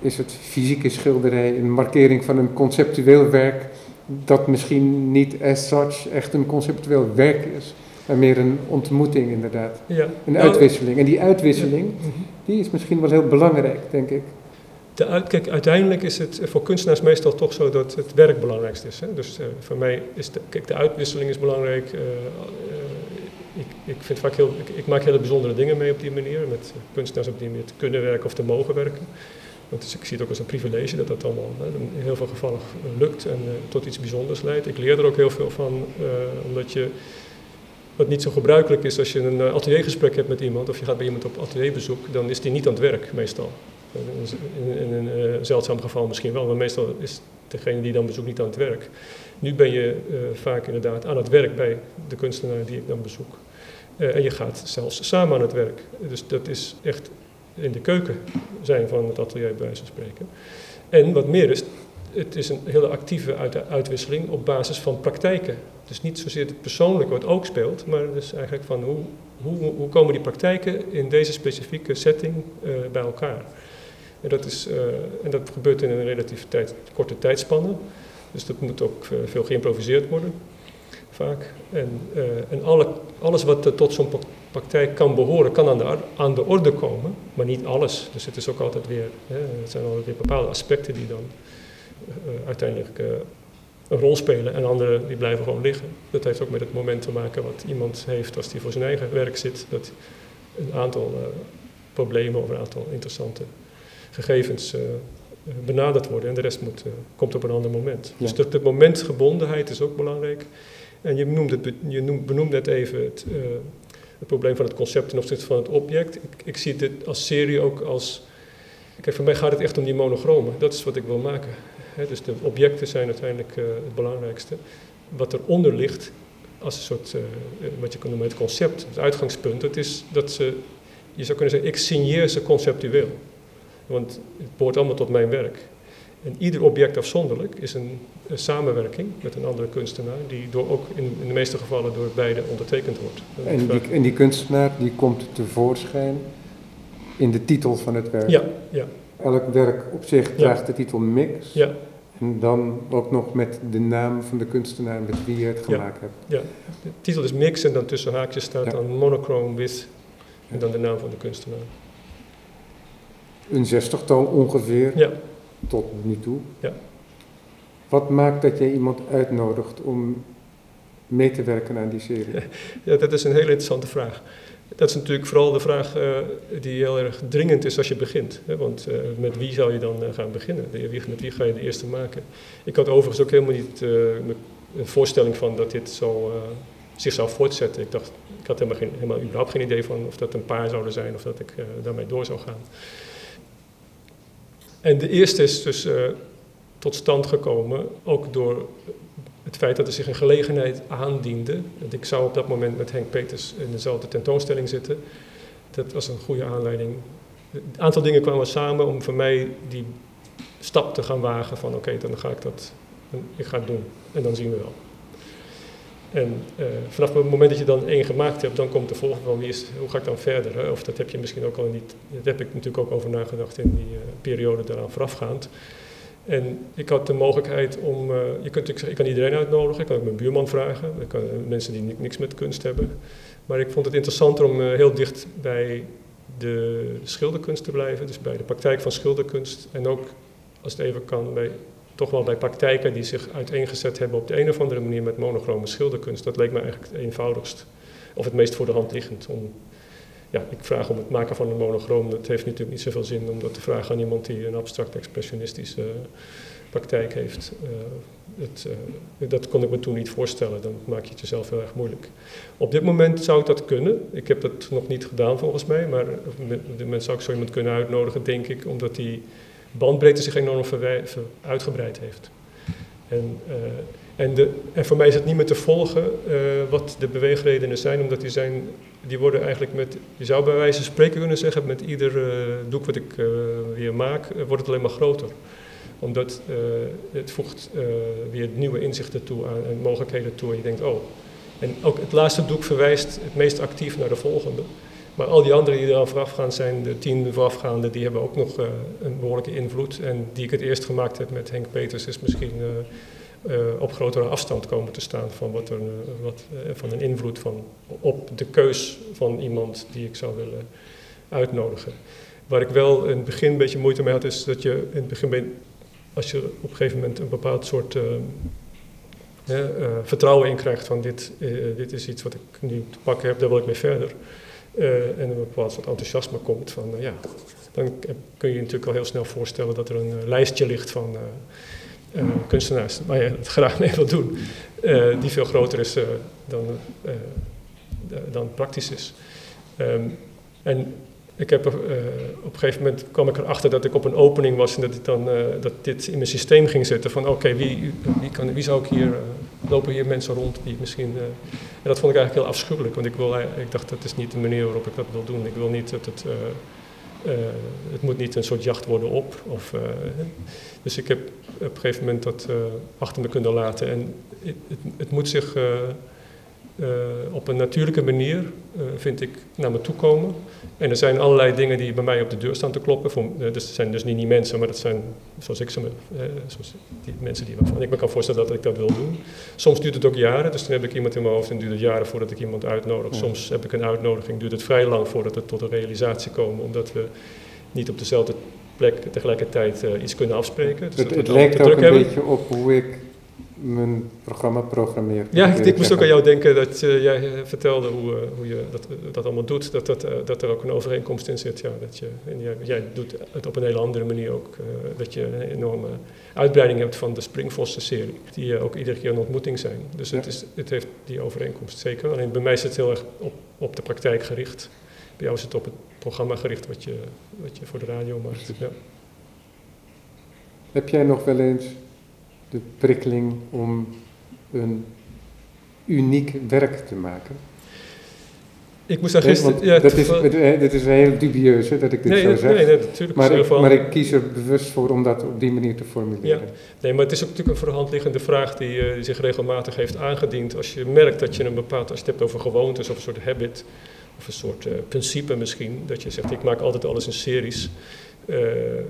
is het fysieke schilderij een markering van een conceptueel werk dat misschien niet as such echt een conceptueel werk is, maar meer een ontmoeting inderdaad.
Ja.
Een
Nou,
uitwisseling. En die uitwisseling,
mhm.
die is misschien wel heel belangrijk, denk ik.
De uit, kijk, uiteindelijk is het voor kunstenaars meestal toch zo dat het werk belangrijkst is. Hè? Dus eh, voor mij is de, kijk, de uitwisseling is belangrijk. Ik, ik, vind vaak heel, ik, maak hele bijzondere dingen mee op die manier. Met kunstenaars op die manier te kunnen werken of te mogen werken. Want dus ik zie het ook als een privilege dat dat allemaal hè, in heel veel gevallen lukt en eh, tot iets bijzonders leidt. Ik leer er ook heel veel van, eh, omdat je, wat niet zo gebruikelijk is als je een eh, ateliergesprek hebt met iemand of je gaat bij iemand op atelierbezoek, dan is die niet aan het werk meestal. In, een zeldzaam geval misschien wel, maar meestal is degene die dan bezoekt niet aan het werk. Nu ben je eh, vaak inderdaad aan het werk bij de kunstenaar die ik dan bezoek. Eh, en je gaat zelfs samen aan het werk. Dus dat is echt in de keuken zijn van het atelier bij wijze van spreken. En wat meer is, het is een hele actieve uit- uitwisseling op basis van praktijken. Dus niet zozeer het persoonlijke wat ook speelt, maar dus eigenlijk van hoe, hoe, hoe komen die praktijken in deze specifieke setting eh, bij elkaar. En dat, is, en dat gebeurt in een relatief tijd, korte tijdspanne. Dus dat moet ook eh, veel geïmproviseerd worden, vaak. En, eh, en alle, alles wat tot zo'n praktijk kan behoren, kan aan de, aan de orde komen, maar niet alles. Dus het is ook altijd weer, hè, het zijn altijd weer bepaalde aspecten die dan eh, uiteindelijk een rol spelen en andere die blijven gewoon liggen. Dat heeft ook met het moment te maken wat iemand heeft als hij voor zijn eigen werk zit, dat een aantal problemen of een aantal interessante gegevens eh, benaderd worden en de rest moet, eh, komt op een ander moment.
Ja.
Dus dat de momentgebondenheid is ook belangrijk. En je, noemt het, je benoemt net even het, eh, het probleem van het concept ten opzichte van het object. Ik, ik zie dit als serie ook als... Kijk, voor mij gaat het echt om die monochromen. Dat is wat ik wil maken. Dus de objecten zijn uiteindelijk eh, het belangrijkste. Wat eronder ligt, als een soort, eh, eh, wat je kan noemen het concept, het uitgangspunt, dat is dat ze, je zou kunnen zeggen, ik signeer ze conceptueel. Want het behoort allemaal tot mijn werk. En ieder object afzonderlijk is een, een samenwerking met een andere kunstenaar, die door, ook in, in de meeste gevallen door beide ondertekend wordt.
En die, en die kunstenaar die komt tevoorschijn in de titel van het werk.
Ja, ja,
Elk werk op zich draagt de titel mix.
ja,
En dan ook nog met de naam van de kunstenaar met wie je het
Ja.
gemaakt hebt.
ja. De titel is Mix en dan tussen haakjes staat
Ja.
dan Monochrome with en dan de naam van de kunstenaar.
Een zestigtal ongeveer
Ja.
tot nu toe.
Ja.
Wat maakt dat jij iemand uitnodigt om mee te werken aan die serie?
Ja, dat is een hele interessante vraag. Dat is natuurlijk vooral de vraag eh, die heel erg dringend is als je begint. Hè? Want eh, met wie zou je dan eh, gaan beginnen? De- wie- Met wie ga je de eerste maken? Ik had overigens ook helemaal niet een voorstelling van dat dit zo zich zou voortzetten. Ik dacht, ik had helemaal, geen, helemaal überhaupt geen idee van of dat een paar zouden zijn of dat ik daarmee door zou gaan. En de eerste is dus eh, tot stand gekomen ook door het feit dat er zich een gelegenheid aandiende. Want ik zou op dat moment met Henk Peters in dezelfde tentoonstelling zitten. Dat was een goede aanleiding. Een aantal dingen kwamen samen om voor mij die stap te gaan wagen van oké, dan ga ik dat, ik ga doen en dan zien we wel. En eh, vanaf het moment dat je dan één gemaakt hebt, dan komt de volgende van wie is, hoe ga ik dan verder? Of dat heb je misschien ook al die, daar heb ik natuurlijk ook over nagedacht in die eh, periode daaraan voorafgaand. En ik had de mogelijkheid om, eh, je kunt zeggen, ik kan iedereen uitnodigen, ik kan ook mijn buurman vragen, ik kan, mensen die ni- niks met kunst hebben. Maar ik vond het interessanter om heel dicht bij de schilderkunst te blijven, dus bij de praktijk van schilderkunst. En ook, als het even kan, bij, toch wel bij praktijken die zich uiteengezet hebben op de een of andere manier met monochrome schilderkunst. Dat leek me eigenlijk het eenvoudigst, of het meest voor de hand liggend. Om, ja, ik vraag om het maken van een monochroom, dat heeft natuurlijk niet zoveel zin om dat te vragen aan iemand die een abstract expressionistische eh, praktijk heeft. Eh, het, eh, dat kon ik me toen niet voorstellen, dan maak je het jezelf heel erg moeilijk. Op dit moment zou dat kunnen. Ik heb dat nog niet gedaan volgens mij, maar op dit moment zou ik zo iemand kunnen uitnodigen, denk ik, omdat die bandbreedte zich enorm uitgebreid heeft. En eh, En, de, en voor mij is het niet meer te volgen uh, wat de beweegredenen zijn, omdat die zijn, die worden eigenlijk met, je zou bij wijze van spreken kunnen zeggen, met ieder uh, doek wat ik weer maak, wordt het alleen maar groter. Omdat het voegt weer nieuwe inzichten toe aan, en mogelijkheden toe. En je denkt, oh, en ook het laatste doek verwijst het meest actief naar de volgende. Maar al die anderen die eraan voorafgaan zijn, de tien voorafgaande, die hebben ook nog uh, een behoorlijke invloed. En die ik het eerst gemaakt heb met Henk Peters is misschien uh, uh, op grotere afstand komen te staan van, wat wat, van een invloed van, op de keus van iemand die ik zou willen uitnodigen. Waar ik wel in het begin een beetje moeite mee had, is dat je in het begin, als je op een gegeven moment een bepaald soort vertrouwen in krijgt van dit, dit is iets wat ik nu te pakken heb, daar wil ik mee verder. Uh, en een bepaald soort enthousiasme komt van, uh, ja, dan kun je je natuurlijk al heel snel voorstellen dat er een uh, lijstje ligt van kunstenaars waar je het graag mee wil doen, die veel groter is dan, dan praktisch is. Um, en ik heb, op een gegeven moment kwam ik erachter dat ik op een opening was en dat, ik dan, dat dit in mijn systeem ging zitten van oké, wie, wie, kan, wie zou ik hier, lopen hier mensen rond die misschien en dat vond ik eigenlijk heel afschuwelijk, want ik, wil, ik dacht dat is niet de manier waarop ik dat wil doen. Ik wil niet dat het, uh, het moet niet een soort jacht worden op. Of, dus ik heb op een gegeven moment dat achter me kunnen laten. En het, het, het moet zich op een natuurlijke manier, vind ik, naar me toe komen. En er zijn allerlei dingen die bij mij op de deur staan te kloppen. Voor, uh, dus het zijn dus niet die mensen, maar dat zijn, zoals ik ze, zoals die mensen die waarvan ik me kan voorstellen dat ik dat wil doen. Soms duurt het ook jaren, dus dan heb ik iemand in mijn hoofd en duurt het jaren voordat ik iemand uitnodig. Ja. Soms heb ik een uitnodiging, duurt het vrij lang voordat we tot een realisatie komen, omdat we niet op dezelfde plek tegelijkertijd iets kunnen afspreken. Dus
het, het lijkt ook een hebben. beetje op hoe ik mijn programma programmeer.
Ja, ik, ik moest ook aan jou denken dat uh, jij vertelde hoe, uh, hoe je dat, dat allemaal doet. Dat, dat, uh, dat er ook een overeenkomst in zit. Ja, dat je, en jij, jij doet het op een hele andere manier ook. dat je een enorme uitbreiding hebt van de Springvossen-serie. Die ook iedere keer een ontmoeting zijn. Dus ja. het, is, het heeft die overeenkomst zeker. Alleen bij mij is het heel erg op, op de praktijk gericht. Bij jou is het op het programma gericht wat je, wat je voor de radio maakt. Ja.
Heb jij nog wel eens de prikkeling om een uniek werk te maken?
Ik moest daar gisteren...
Ja, dat is, dit is heel dubieus hè, dat ik dit
nee,
zo zeg.
Nee, natuurlijk.
Maar ik, maar ik kies er bewust voor om dat op die manier te formuleren.
Ja. Nee, maar het is ook natuurlijk een voorhand liggende vraag die, uh, die zich regelmatig heeft aangediend. Als je merkt dat je een bepaald, als je het hebt over gewoontes of een soort habit, of een soort uh, principe misschien, dat je zegt ik maak altijd alles in series. Uh,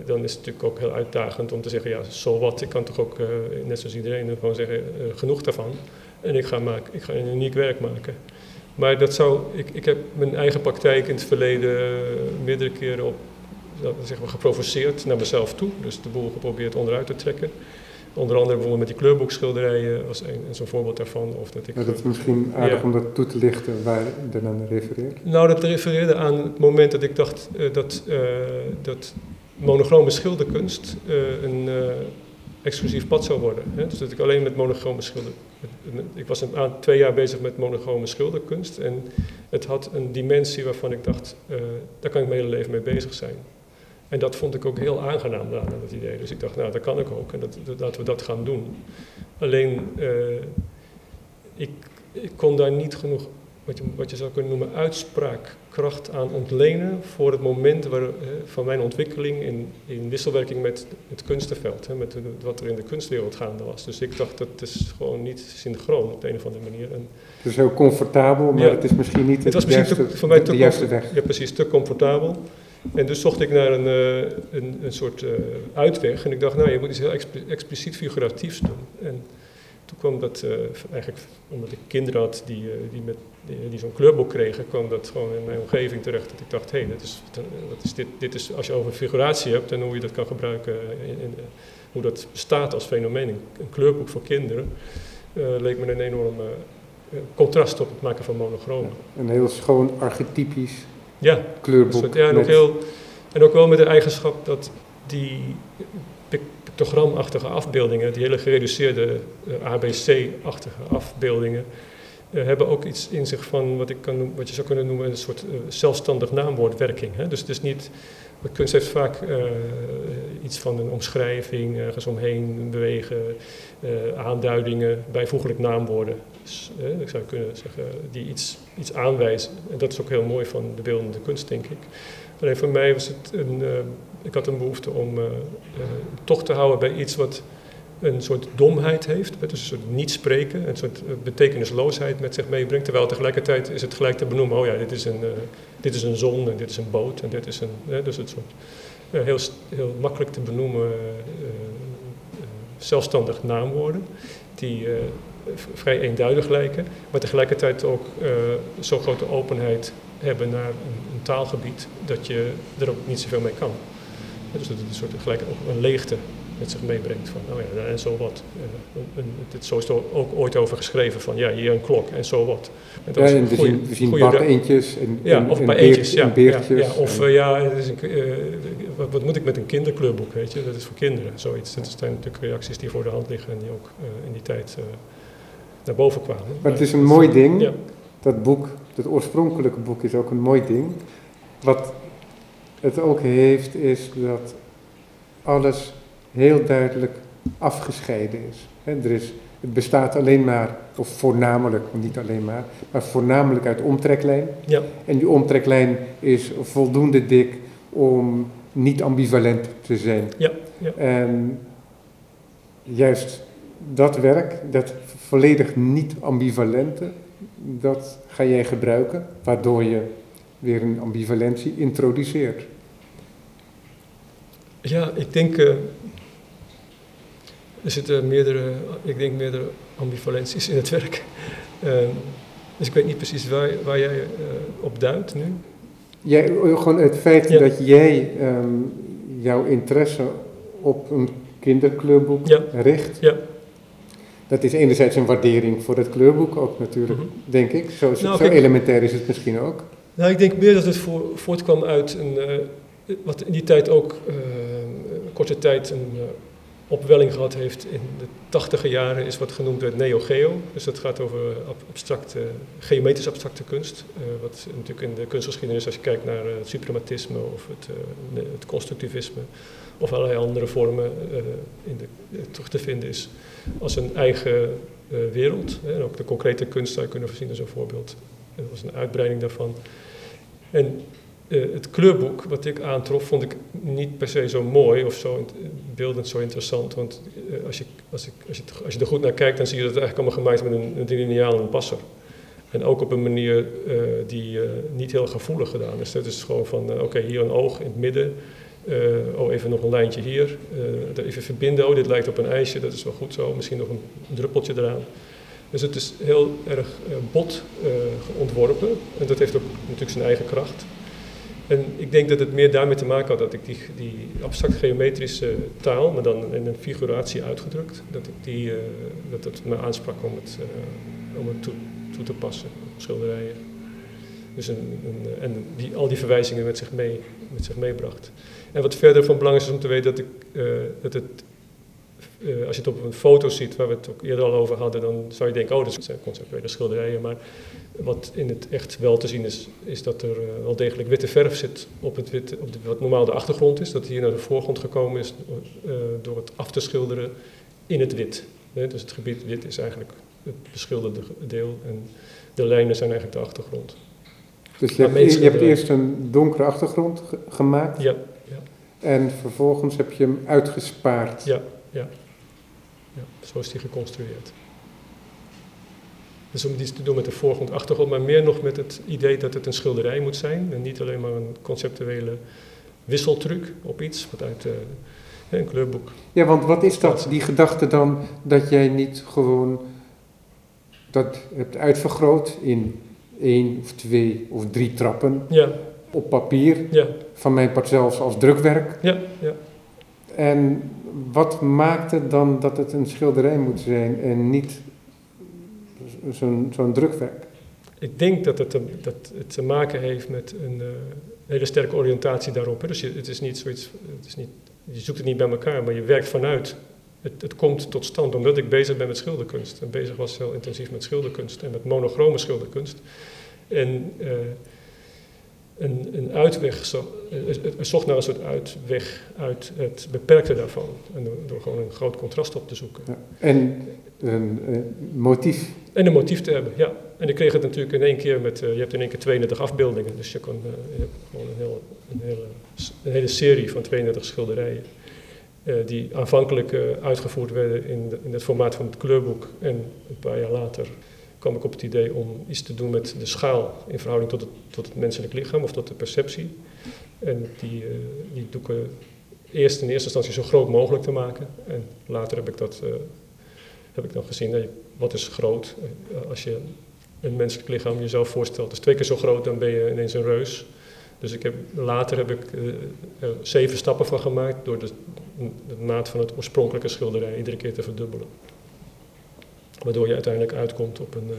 dan is het natuurlijk ook heel uitdagend om te zeggen, ja, zo wat, ik kan toch ook, uh, net zoals iedereen, gewoon zeggen, uh, genoeg daarvan. En ik ga, maken, ik ga een uniek werk maken. Maar dat zou, ik, ik heb mijn eigen praktijk in het verleden meerdere keren op, zeggen we, geprovoceerd naar mezelf toe. Dus de boel geprobeerd onderuit te trekken. Onder andere bijvoorbeeld met die kleurboekschilderijen als een, zo'n voorbeeld daarvan. Of dat, ik,
ja, dat is misschien aardig ja. om dat toe te lichten waar je dan refereert.
Nou, dat refereerde aan het moment dat ik dacht uh, dat, uh, dat monochrome schilderkunst uh, een exclusief pad zou worden. Hè? Dus dat ik alleen met monochrome schilder... Ik was een, aan, twee jaar bezig met monochrome schilderkunst en het had een dimensie waarvan ik dacht, daar kan ik mijn hele leven mee bezig zijn. En dat vond ik ook heel aangenaam aan dat idee. Dus ik dacht, nou, dat kan ik ook en dat, we dat gaan doen. Alleen, uh, ik, ik kon daar niet genoeg, wat je, wat je zou kunnen noemen, uitspraakkracht aan ontlenen voor het moment waar, uh, van mijn ontwikkeling in, in wisselwerking met het kunstenveld, hè, met wat er in de kunstwereld gaande was. Dus ik dacht, dat is gewoon niet synchroon op de een of andere manier. En,
het is heel comfortabel, maar ja, het is misschien niet het,
het was
juiste,
te, voor mij te
de juiste weg.
Ja, precies, te comfortabel. En dus zocht ik naar een, uh, een, een, soort uh, uitweg. En ik dacht, nou, je moet iets heel expl expliciet figuratiefs doen. En toen kwam dat uh, eigenlijk, omdat ik kinderen had die, die, met, die, zo'n kleurboek kregen, kwam dat gewoon in mijn omgeving terecht. Dat ik dacht, hé, hey, is, is dit, dit is, als je over figuratie hebt en hoe je dat kan gebruiken, in, hoe dat bestaat als fenomeen, een, een kleurboek voor kinderen, leek me een enorm contrast op het maken van monochromen.
Een heel schoon archetypisch
ja,
kleurboek.
Soort, ja, en ook, heel, en ook wel met de eigenschap dat die pictogramachtige afbeeldingen, die hele gereduceerde uh, ABC-achtige afbeeldingen, uh, hebben ook iets in zich van wat, ik kan, wat je zou kunnen noemen een soort uh, zelfstandig naamwoordwerking. Hè? Dus het is niet, kunst heeft vaak iets van een omschrijving, ergens omheen bewegen, aanduidingen, bijvoeglijk naamwoorden. Ik zou kunnen zeggen, die iets, iets aanwijzen. En dat is ook heel mooi van de beeldende kunst, denk ik. Alleen voor mij was het een, ik had een behoefte om toch te houden bij iets wat een soort domheid heeft, dus een soort niet spreken, een soort eh, betekenisloosheid met zich meebrengt. Terwijl tegelijkertijd is het gelijk te benoemen, oh ja, dit is een, dit is een zon en dit is een boot en dit is een, dus het soort heel, heel makkelijk te benoemen zelfstandig naamwoorden, die vrij eenduidig lijken, maar tegelijkertijd ook zo'n grote openheid hebben naar een, een, taalgebied dat je er ook niet zoveel mee kan. Dus dat het een soort gelijk ook een leegte met zich meebrengt. Van, nou ja, en zo wat. Het zo is er ook ooit over geschreven van, ja, hier een klok en zo wat.
Ja, en we zien, we zien eentjes en,
ja,
en,
of
en,
eentjes, ja,
beertjes.
Ja, of uh, ja, is een, uh, wat, wat, moet ik met een kinderkleurboek, weet je? Dat is voor kinderen, zoiets. Dat zijn natuurlijk reacties die voor de hand liggen en die ook uh, in die tijd naar boven kwamen.
Maar het is een mooi ding, dat boek, dat oorspronkelijke boek is ook een mooi ding. Wat het ook heeft, is dat alles heel duidelijk afgescheiden is. er is. Het bestaat alleen maar, of voornamelijk, niet alleen maar, maar voornamelijk uit omtreklijn.
Ja.
En die omtreklijn is voldoende dik om niet ambivalent te zijn.
Ja, ja.
En juist dat werk, dat volledig niet ambivalente, dat ga jij gebruiken, waardoor je weer een ambivalentie introduceert.
Ja, ik denk, uh, er zitten meerdere, ik denk meerdere ambivalenties in het werk. Uh, dus ik weet niet precies waar, waar jij uh, op duidt nu.
Jij, gewoon het feit ja. dat jij um, jouw interesse op een kinderkleurboek
ja.
richt.
Ja.
Dat is enerzijds een waardering voor het kleurboek ook natuurlijk, mm -hmm. denk ik. Zo, nou, zo elementair is het misschien ook.
Nou, ik denk meer dat het voor, voortkwam uit een, uh, wat in die tijd ook uh, korte tijd een uh, opwelling gehad heeft in de tachtige jaren, is wat genoemd werd neo-geo. Dus dat gaat over abstracte, geometrisch abstracte kunst. Wat natuurlijk in de kunstgeschiedenis, als je kijkt naar het suprematisme of het, het, constructivisme of allerlei andere vormen in de, terug te vinden is als een eigen wereld. Hè. En ook de concrete kunst zou je kunnen voorzien als een voorbeeld. Dat was een uitbreiding daarvan. En uh, het kleurboek wat ik aantrof, vond ik niet per se zo mooi of zo beeldend zo interessant. Want uh, als, je, als, ik, als, je, als je er goed naar kijkt, dan zie je dat het eigenlijk allemaal gemaakt met een, een en een passer. En ook op een manier die niet heel gevoelig gedaan is. Het is gewoon van, oké, hier een oog in het midden. Oh, even nog een lijntje hier. even verbinden, oh, dit lijkt op een ijsje, dat is wel goed zo. Misschien nog een, druppeltje eraan. Dus het is heel erg bot ontworpen. En dat heeft ook natuurlijk zijn eigen kracht. En ik denk dat het meer daarmee te maken had dat ik die, die abstract geometrische taal, maar dan in een figuratie uitgedrukt, dat, ik die, uh, dat het me aansprak om het, uh, om het toe, te passen op schilderijen. Dus een, en die, al die verwijzingen met zich, mee, met zich meebracht. En wat verder van belang is om te weten dat, ik, uh, dat het uh, als je het op een foto ziet, waar we het ook eerder al over hadden, dan zou je denken, oh, dat zijn conceptuele schilderijen. Maar wat in het echt wel te zien is, is dat er uh, wel degelijk witte verf zit op, het witte, op de, wat normaal de achtergrond is. Dat hier naar de voorgrond gekomen is door het af te schilderen in het wit. dus het gebied wit is eigenlijk het beschilderde deel en de lijnen zijn eigenlijk de achtergrond.
Dus je, hebt, je hebt, eerst een donkere achtergrond ge gemaakt?
Ja, ja.
En vervolgens heb je hem uitgespaard?
Ja, ja. ja zo is die geconstrueerd. Dus om iets te doen met de voorgrond, achtergrond, maar meer nog met het idee dat het een schilderij moet zijn. En niet alleen maar een conceptuele wisseltruc op iets, wat uit uh, een kleurboek.
Ja, want wat is dat, die gedachte dan, dat jij niet gewoon dat hebt uitvergroot in één of twee of drie trappen
ja.
op papier,
ja.
van mijn part zelfs als drukwerk.
Ja, ja.
En wat maakt het dan dat het een schilderij moet zijn en niet zo'n zo'n drukwerk?
Ik denk dat het, te, dat het te maken heeft met een uh, hele sterke oriëntatie daarop. Hè. Dus je, het is niet zoiets, het is niet, je zoekt het niet bij elkaar, maar je werkt vanuit. Het, het komt tot stand omdat ik bezig ben met schilderkunst. En bezig was heel intensief met schilderkunst en met monochrome schilderkunst. En uh, een, een uitweg, zo, het zocht naar een soort uitweg uit het beperkte daarvan. En door, door gewoon een groot contrast op te zoeken. Ja.
En een uh, motief.
En een motief te hebben, ja. En ik kreeg het natuurlijk in één keer met, uh, je hebt in één keer 32 afbeeldingen. Dus je, kon, uh, je hebt gewoon een, heel, een, hele, een hele serie van 32 schilderijen. Die aanvankelijk uitgevoerd werden in, in het formaat van het kleurboek. En een paar jaar later kwam ik op het idee om iets te doen met de schaal in verhouding tot het, tot het menselijk lichaam of tot de perceptie. En die, uh, die doeken eerst in eerste instantie zo groot mogelijk te maken. En later heb ik, dat, heb ik dan gezien, dat wat is groot? Als je een menselijk lichaam jezelf voorstelt, is twee keer zo groot, dan ben je ineens een reus. Dus ik heb, later heb ik er zeven stappen van gemaakt door de, de maat van het oorspronkelijke schilderij iedere keer te verdubbelen. Waardoor je uiteindelijk uitkomt op een uh,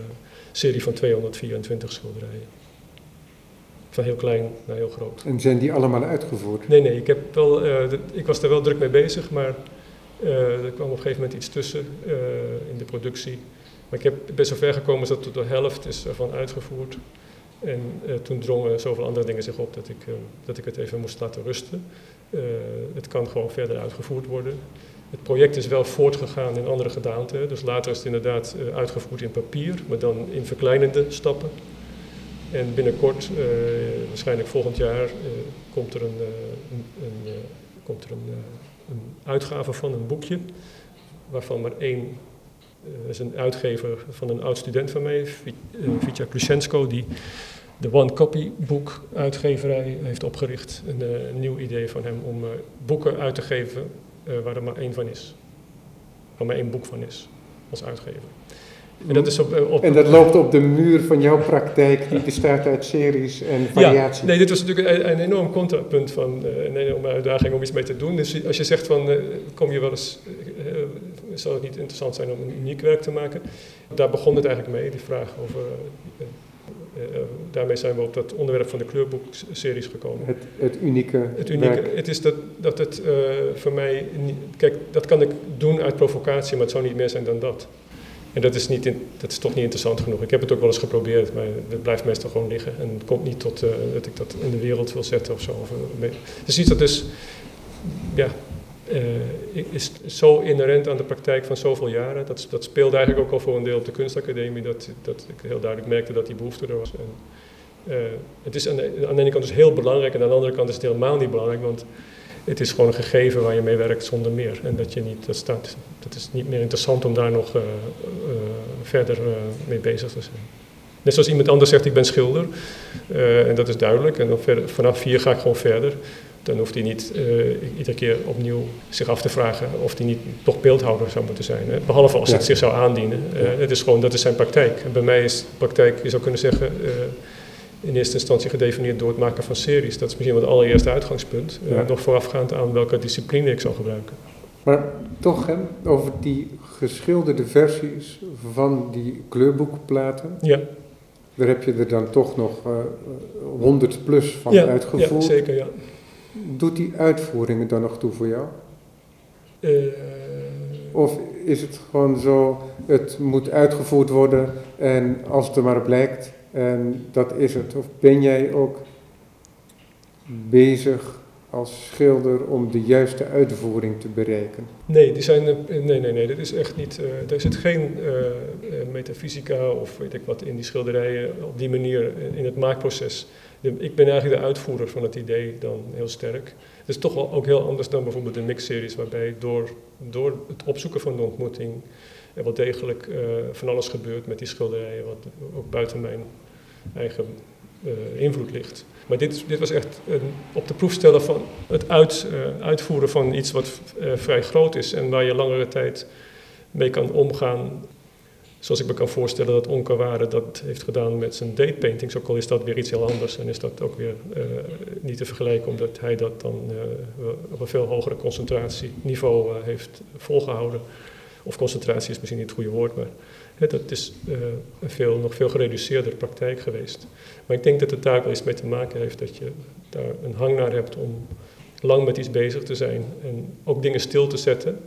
serie van 224 schilderijen. Van heel klein naar heel groot.
En zijn die allemaal uitgevoerd?
Nee, nee, ik, heb wel, uh, de, ik was daar wel druk mee bezig, maar er kwam op een gegeven moment iets tussen in de productie. Maar ik heb best zo ver gekomen dat tot de helft is ervan uitgevoerd. En toen drongen zoveel andere dingen zich op dat ik, dat ik het even moest laten rusten. het kan gewoon verder uitgevoerd worden. Het project is wel voortgegaan in andere gedaanten. Dus later is het inderdaad uitgevoerd in papier, maar dan in verkleinende stappen. En binnenkort, waarschijnlijk volgend jaar, komt er een, een komt er een, een, uitgave van, een boekje, waarvan maar één is een uitgever van een oud student van mij, Vitya Klusensko, die de One Copy Boek uitgeverij heeft opgericht. Een, een nieuw idee van hem om boeken uit te geven uh, waar er maar één van is. Waar maar één boek van is, als uitgever.
En dat, is op, eh, op, en dat loopt op de muur van jouw praktijk, die bestaat uit series en variaties.
Ja, nee, dit was natuurlijk een, een enorm contrapunt van uh, een enorme uitdaging om iets mee te doen. Dus als je zegt van, uh, kom je wel eens, uh, zou het niet interessant zijn om een uniek werk te maken? Daar begon het eigenlijk mee, die vraag over uh, daarmee zijn we op dat onderwerp van de kleurboekseries gekomen.
Het, het unieke.
Het unieke. Het is dat, dat het uh, voor mij. Kijk, dat kan ik doen uit provocatie, maar het zou niet meer zijn dan dat. En dat is, niet in, dat is toch niet interessant genoeg. Ik heb het ook wel eens geprobeerd, maar het blijft meestal gewoon liggen. En het komt niet tot uh, dat ik dat in de wereld wil zetten of zo. Of, dus iets dat dus. Ja, uh, is zo inherent aan de praktijk van zoveel jaren. Dat, dat speelde eigenlijk ook al voor een deel op de kunstacademie, dat, dat ik heel duidelijk merkte dat die behoefte er was. En, uh, het is aan de, ene kant dus heel belangrijk en aan de andere kant is het helemaal niet belangrijk, want het is gewoon een gegeven waar je mee werkt zonder meer. En dat je niet, dat staat, dat is niet meer interessant om daar nog uh, verder mee bezig te zijn. Net zoals iemand anders zegt, ik ben schilder, en dat is duidelijk, en dan vanaf hier ga ik gewoon verder dan hoeft hij niet uh, iedere keer opnieuw zich af te vragen of hij niet toch beeldhouder zou moeten zijn. Hè? Behalve als ja. het zich zou aandienen. Uh, het is gewoon, dat is zijn praktijk. En bij mij is praktijk, je zou kunnen zeggen, uh, in eerste instantie gedefinieerd door het maken van series. Dat is misschien wel het allereerste uitgangspunt. Ja. nog voorafgaand aan welke discipline ik zal gebruiken.
Maar toch, hè, over die geschilderde versies van die kleurboekplaten.
Ja.
Daar heb je er dan toch nog 100 plus van
ja,
uitgevoerd.
Ja, zeker, ja.
Doet die uitvoeringen dan nog toe voor jou?
Uh,
of is het gewoon zo, het moet uitgevoerd worden en als het er maar blijkt en dat is het? Of ben jij ook bezig als schilder om de juiste uitvoering te bereiken?
Nee, die zijn, nee, nee, nee, dat is echt niet. Uh, er zit geen uh, metafysica of weet ik wat in die schilderijen op die manier in het maakproces ik ben eigenlijk de uitvoerder van het idee dan heel sterk. Het is toch wel ook heel anders dan bijvoorbeeld de mixseries, waarbij door, door het opzoeken van de ontmoeting er wel degelijk uh, van alles gebeurt met die schilderijen, wat ook buiten mijn eigen uh, invloed ligt. Maar dit, dit was echt een, op de proef stellen van het uit, uh, uitvoeren van iets wat vrij groot is en waar je langere tijd mee kan omgaan Zoals ik me kan voorstellen dat Onkaware dat heeft gedaan met zijn date paintings, ook al is dat weer iets heel anders en is dat ook weer uh, niet te vergelijken, omdat hij dat dan uh, op een veel hogere concentratieniveau uh, heeft volgehouden. Of concentratie is misschien niet het goede woord, maar dat is een veel, nog veel gereduceerder praktijk geweest. Maar ik denk dat het daar wel iets mee te maken heeft dat je daar een hang naar hebt om lang met iets bezig te zijn en ook dingen stil te zetten,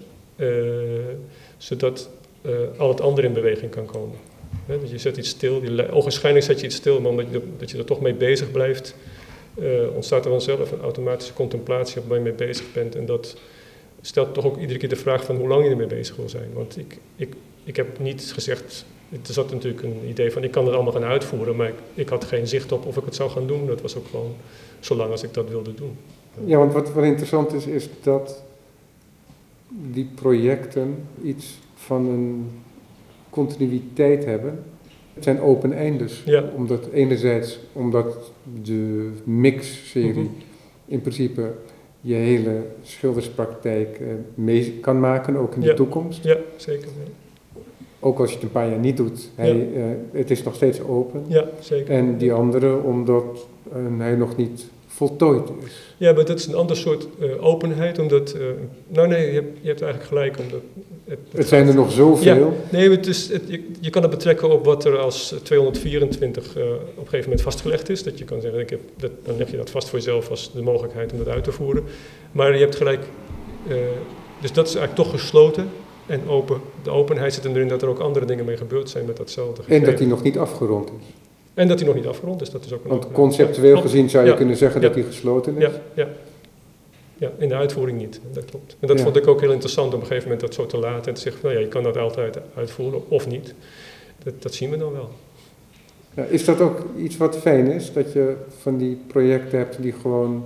zodat uh, al het andere in beweging kan komen. Dat je zet iets stil, je, ogenschijnlijk zet je iets stil, maar omdat je, dat je er toch mee bezig blijft, eh, ontstaat er vanzelf een automatische contemplatie op waar je mee bezig bent. En dat stelt toch ook iedere keer de vraag van hoe lang je ermee bezig wil zijn. Want ik, ik, ik heb niet gezegd, er zat natuurlijk een idee van ik kan het allemaal gaan uitvoeren, maar ik, ik had geen zicht op of ik het zou gaan doen. Dat was ook gewoon zolang als ik dat wilde doen.
Ja, want wat wel interessant is, is dat die projecten iets van een continuïteit hebben. Het zijn open eindes.
Ja.
Omdat enerzijds, omdat de mix-serie
Mhm.
in principe je hele schilderspraktijk eh, mee kan maken, ook in de
Ja.
toekomst.
Ja, zeker.
Ook als je het een paar jaar niet doet, hij, eh, het is nog steeds open.
ja zeker.
En die andere, omdat eh, hij nog niet voltooid is.
Ja, maar dat is een ander soort eh, openheid, omdat... eh, nou nee, je hebt, je hebt eigenlijk gelijk, omdat... Het,
Het zijn er nog zoveel.
Nee, maar het is, het, je, je kan het betrekken op wat er als 224 eh, op een gegeven moment vastgelegd is. Dat je kan zeggen, ik heb, dat, dan leg je dat vast voor jezelf als de mogelijkheid om dat uit te voeren. Maar je hebt gelijk, dus dat is eigenlijk toch gesloten en open. De openheid zit erin dat er ook andere dingen mee gebeurd zijn met datzelfde
En
gegeven.
dat hij nog niet afgerond is.
En dat hij nog niet afgerond is, dat is ook een
Want conceptueel
Ja,
gezien zou je
Ja.
kunnen zeggen dat hij gesloten is.
Ja, ja. Ja, in de uitvoering niet, dat klopt. En dat vond ik ook heel interessant op een gegeven moment dat zo te laten en te zeggen, nou ja, je kan dat altijd uitvoeren of niet. Dat, dat zien we dan wel.
Ja, is dat ook iets wat fijn is? Dat je van die projecten hebt die, gewoon,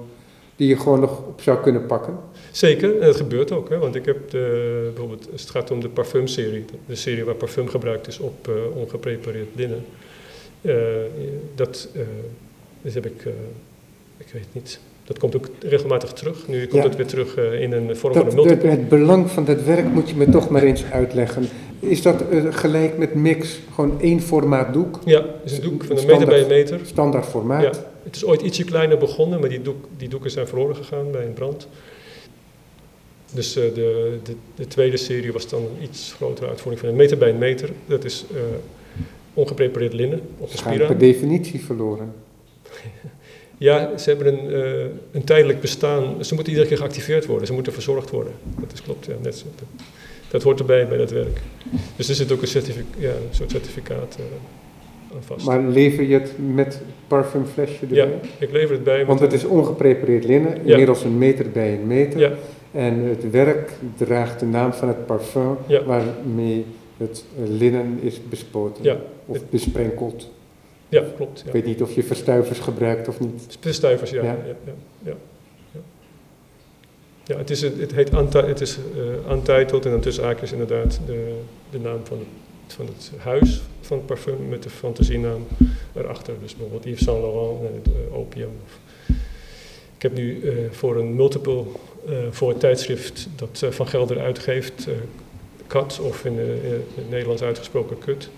die je gewoon nog op zou kunnen pakken?
Zeker, en dat gebeurt ook. Hè, want ik heb de, bijvoorbeeld, het gaat om de parfumserie, de serie waar parfum gebruikt is op eh, ongeprepareerd linnen. Eh, dat, eh, dus heb ik, eh, ik weet niet, dat komt ook regelmatig terug. Nu komt
Ja.
het weer terug in een vorm van
Dat,
een multiple.
dat- het belang van dat werk moet je me toch maar eens uitleggen. Is dat gelijk met mix gewoon één formaat doek?
Ja, het is een doek van een
Standaard.
meter bij een meter.
Standaard formaat?
Ja, het is ooit ietsje kleiner begonnen, maar die, doek, die doeken zijn verloren gegaan bij een brand. Dus de, de, de tweede serie was dan een iets grotere uitvoering van een meter bij een meter. Dat is ongeprepareerd linnen op de spiraal.
per definitie verloren.
Ja, ze hebben een, eh, een tijdelijk bestaan. Ze moeten iedere keer geactiveerd worden. Ze moeten verzorgd worden. Dat is klopt, ja. Net zo. Dat hoort erbij bij dat werk. Dus er zit ook een, certific ja, een soort certificaat eh, aan vast.
Maar lever je het met parfumflesje erbij?
ja, ik lever het bij.
Want het is ongeprepareerd linnen, inmiddels een meter bij een meter.
Ja,
En het werk draagt de naam van het parfum
Ja.
waarmee het linnen is bespoten
Ja.
of besprenkeld.
ja, klopt. Ja.
Ik weet niet of je verstuivers gebruikt of niet.
Spitstuivers, ja.
Ja.
Ja, ja, het, is, het heet het is eh Untitled en dan tussen haakjes inderdaad de, de naam van het, van het huis van het parfum met de fantasienaam erachter. Dus bijvoorbeeld Yves Saint Laurent en het eh, Opium. Of- Ik heb nu eh, voor een multiple, voor het tijdschrift dat Van Gelder uitgeeft, Kat of in, eh, in het Nederlands uitgesproken Kut,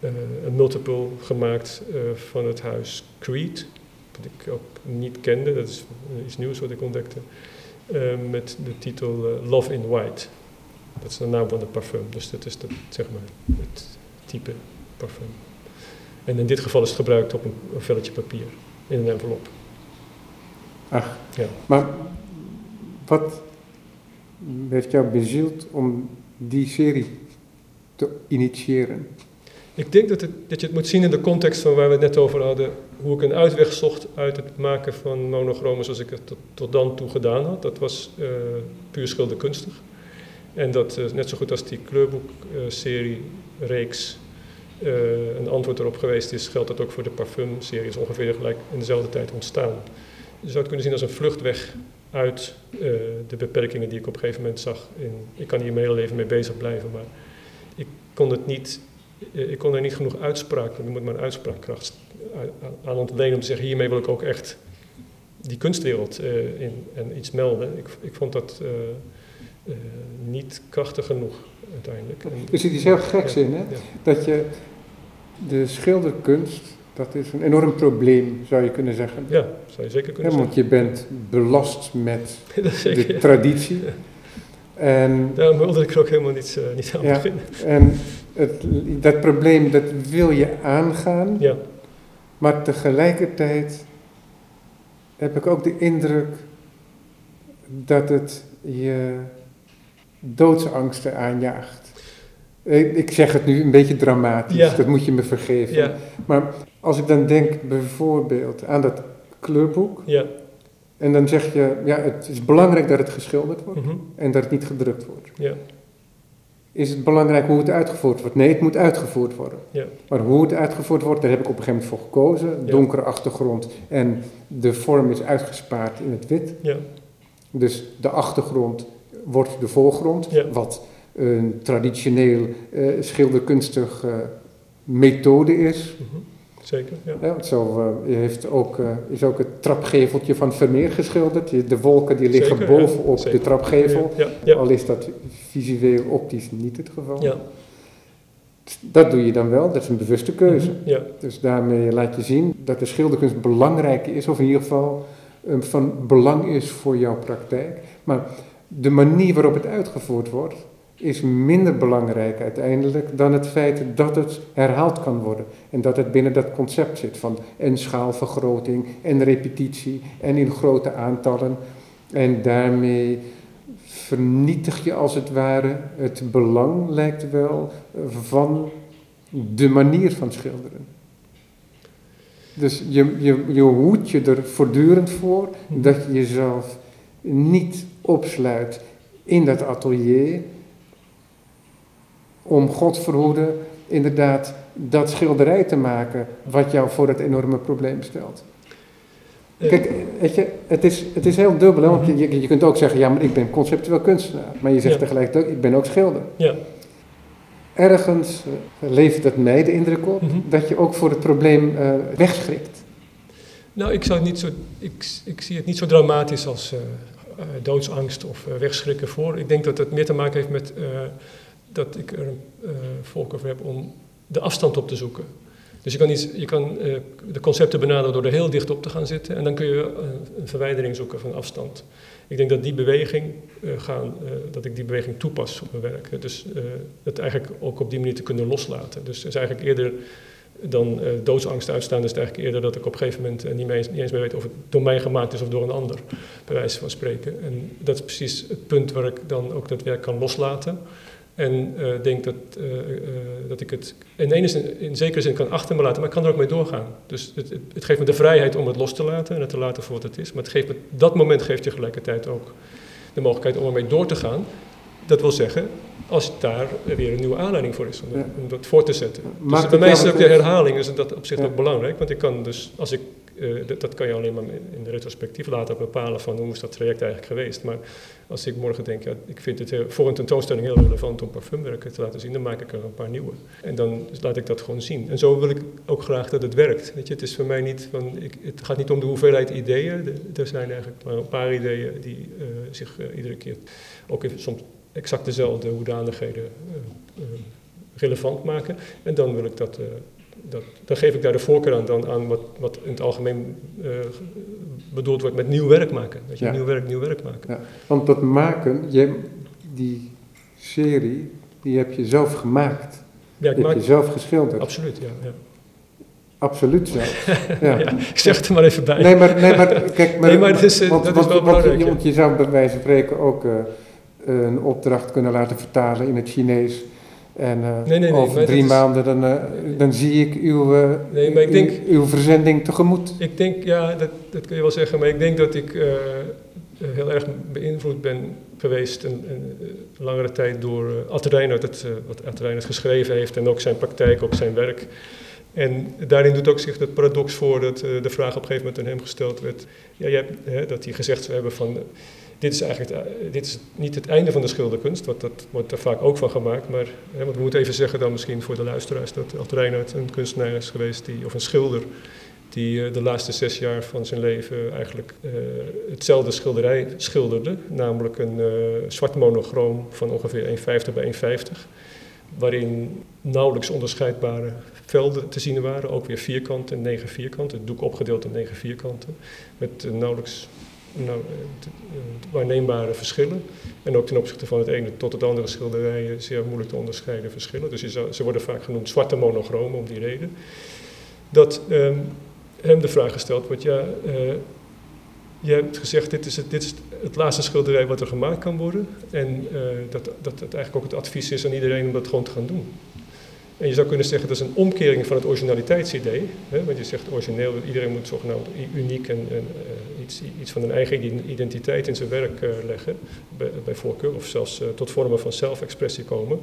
eh, een multiple gemaakt eh, van het huis Creed wat ik ook niet kende, dat is iets nieuws wat ik ontdekte, met de titel Love in White. Dat is de naam van het parfum, dus dat is de, zeg maar het type parfum. En in dit geval is het gebruikt op een, een velletje papier, in een envelop.
Ach,
Ja.
maar wat heeft jou bezield om die serie te initiëren?
Ik denk dat, het, dat je het moet zien in de context van waar we het net over hadden, hoe ik een uitweg zocht uit het maken van monochromen zoals ik het tot, dan toe gedaan had. Dat was eh, puur schilderkunstig. En dat eh, net zo goed als die kleurboekserie, reeks, eh, een antwoord erop geweest is, geldt dat ook voor de parfumserie. is ongeveer gelijk in dezelfde tijd ontstaan. Je zou het kunnen zien als een vluchtweg uit eh, de beperkingen die ik op een gegeven moment zag. In, ik kan hier mijn hele leven mee bezig blijven, maar ik kon het niet eh, ik kon daar niet genoeg uitspraak, ik moet mijn uitspraakkracht aan- ontlenen om te zeggen, hiermee wil ik ook echt die kunstwereld eh, in, en iets melden. Ik, ik vond dat niet krachtig genoeg uiteindelijk. En-
Er zit iets heel geks
Ja,
in, hè?
ja.
Dat je de schilderkunst, dat is een enorm probleem, zou je kunnen zeggen.
Ja, zou je zeker kunnen
want je bent belast met
zeggen. zeker,
de
ja.
traditie. En,
Daarom wilde ik er ook helemaal niet, eh, niet aan
Ja.
beginnen.
en het, dat probleem, dat wil je aangaan,
Ja,
maar tegelijkertijd heb ik ook de indruk dat het je doodsangsten aanjaagt. Ik ik zeg het nu een beetje dramatisch,
Ja.
dat moet je me vergeven.
Ja,
Maar als ik dan denk bijvoorbeeld aan dat kleurboek,
ja.
en dan zeg je, ja, het is belangrijk dat het geschilderd wordt
mhm,
en dat het niet gedrukt wordt.
ja.
Is het belangrijk hoe het uitgevoerd wordt? Nee, het moet uitgevoerd worden.
Ja.
Maar hoe het uitgevoerd wordt, daar heb ik op een gegeven moment voor gekozen. Donkere achtergrond en de vorm is uitgespaard in het wit.
Ja,
Dus de achtergrond wordt de voorgrond, wat een traditioneel eh, schilderkunstig eh, methode is.
mhm, zeker. Ja.
Ja, want zo eh, heeft ook, eh, is ook het trapgeveltje van Vermeer geschilderd. De wolken die liggen
Zeker,
bovenop de trapgevel.
Ja,
Al is dat visueel optisch niet het geval.
ja.
Dat doe je dan wel, dat is een bewuste keuze.
Ja,
Dus daarmee laat je zien dat de schilderkunst belangrijk is, of in ieder geval eh, van belang is voor jouw praktijk. Maar de manier waarop het uitgevoerd wordt, is minder belangrijk uiteindelijk dan het feit dat het herhaald kan worden. En dat het binnen dat concept zit van en schaalvergroting en repetitie en in grote aantallen. En daarmee vernietig je als het ware het belang, lijkt wel, van de manier van schilderen. Dus je, je, je je er voortdurend voor dat je jezelf niet opsluit in dat atelier om God verhoede inderdaad dat schilderij te maken wat jou voor het enorme probleem stelt.
Eh,
Kijk, weet je, het is, het is heel dubbel, hè, want je, je, je kunt ook zeggen, ja, maar ik ben conceptueel kunstenaar. Maar je zegt
Ja.
tegelijkertijd ook, ik ben ook schilder.
ja.
Ergens eh, levert het mij de indruk op
Mhm.
dat je ook voor het probleem eh, wegschrikt.
Nou, ik, zou niet zo, ik, ik zie het niet zo dramatisch als doodsangst of wegschrikken voor. Ik denk dat het meer te maken heeft met dat ik er een eh, volk over heb om de afstand op te zoeken. Dus je kan, iets, je kan eh, de concepten benaderen door er heel dicht op te gaan zitten en dan kun je eh, een verwijdering zoeken van afstand. Ik denk dat die beweging gaan, dat ik die beweging toepas op mijn werk. Dus het eigenlijk ook op die manier te kunnen loslaten. Dus het is eigenlijk eerder dan doodsangst uitstaan, is het eigenlijk eerder dat ik op een gegeven moment niet, niet eens meer weet of het door mij gemaakt is of door een ander, bij wijze van spreken. En dat is precies het punt waar ik dan ook dat werk kan loslaten. En eh, denk dat, eh, eh, dat ik het in, ene zin, in zekere zin kan achter me laten, maar ik kan er ook mee doorgaan. Dus het, het, het geeft me de vrijheid om het los te laten en het te laten voor wat het is. Maar het geeft me, dat moment geeft je tegelijkertijd ook de mogelijkheid om ermee door te gaan. Dat wil zeggen, als daar weer een nieuwe aanleiding voor is om, dat-
Ja.
om dat voor te zetten. Dus bij mij is ook de herhaling, is dat op zich
Ja.
ook belangrijk. Want ik kan dus, als ik, eh, dat, kan je alleen maar in de retrospectief later bepalen van hoe is dat traject eigenlijk geweest. Maar als ik morgen denk, ja, ik vind het heel- voor een tentoonstelling heel relevant om parfumwerken te laten zien, dan maak ik er een paar nieuwe. En dan laat ik dat gewoon zien. En zo wil ik ook graag dat het werkt. Weet je, het is voor mij niet van, ik, het gaat niet om de hoeveelheid ideeën. De- er zijn eigenlijk maar een paar ideeën die eh, zich eh, iedere keer ook soms exact dezelfde hoedanigheden eh, eh, relevant maken. En dan wil ik dat, eh, dat, dan geef ik daar de voorkeur aan dan aan wat, wat in het algemeen eh, bedoeld wordt met nieuw werk maken. Dat je
Ja.
nieuw werk, nieuw werk maken.
Ja, want dat maken, die serie, die heb je zelf gemaakt.
Ja, ik
die
maak,
heb je zelf geschilderd.
absoluut, ja. ja.
Absoluut zelf. Ja.
Ja, ik zeg het er maar even bij.
Nee, maar, nee, maar kijk, maar,
Nee, maar het is, eh,
want,
dat is
want-
wel
want
belangrijk,
je, want je zou bij wijze van spreken ook eh, een opdracht kunnen laten vertalen in het Chinees. En eh,
Nee, nee, nee,
over drie maanden dan, eh, dan zie ik uw, eh,
Nee, maar ik denk-
uw, uw verzending tegemoet.
Ik denk, ja, dat, dat kun je wel zeggen, maar ik denk dat ik heel erg beïnvloed ben geweest een, een, langere tijd door Ad het, wat Ad Reinhardt geschreven heeft en ook zijn praktijk, ook zijn werk. En daarin doet ook zich dat paradox voor dat de vraag op een gegeven moment aan hem gesteld werd, ja, jij, hè, dat hij gezegd zou hebben van, dit is eigenlijk eh, dit is niet het einde van de schilderkunst, want dat wordt er vaak ook van gemaakt, maar we moeten even zeggen dan misschien voor de luisteraars dat Ad Reinhardt een kunstenaar is geweest, die, of een schilder, die eh, de laatste zes jaar van zijn leven eigenlijk eh, hetzelfde schilderij schilderde. Namelijk een zwart monochroom van ongeveer 1,50 bij 1,50. Waarin nauwelijks onderscheidbare velden te zien waren. Ook weer vierkanten, negen vierkanten. Het doek opgedeeld in negen vierkanten. Met nauwelijks waarneembare verschillen. En ook ten opzichte van het ene tot het andere schilderij eh, zeer moeilijk te onderscheiden verschillen. Dus ze worden vaak genoemd zwarte monochromen om die reden. Dat ehm, hem de vraag gesteld wordt, ja, eh, je hebt gezegd dit is, het, dit is het laatste schilderij wat er gemaakt kan worden. En uh, dat, dat het eigenlijk ook het advies is aan iedereen om dat gewoon te gaan doen. En je zou kunnen zeggen dat is een omkering van het originaliteitsidee. Hè, want je zegt origineel, iedereen moet zogenaamd uniek en, uh, iets, iets van een eigen identiteit in zijn werk uh, leggen, bij, voorkeur, of zelfs uh, tot vormen van zelfexpressie komen,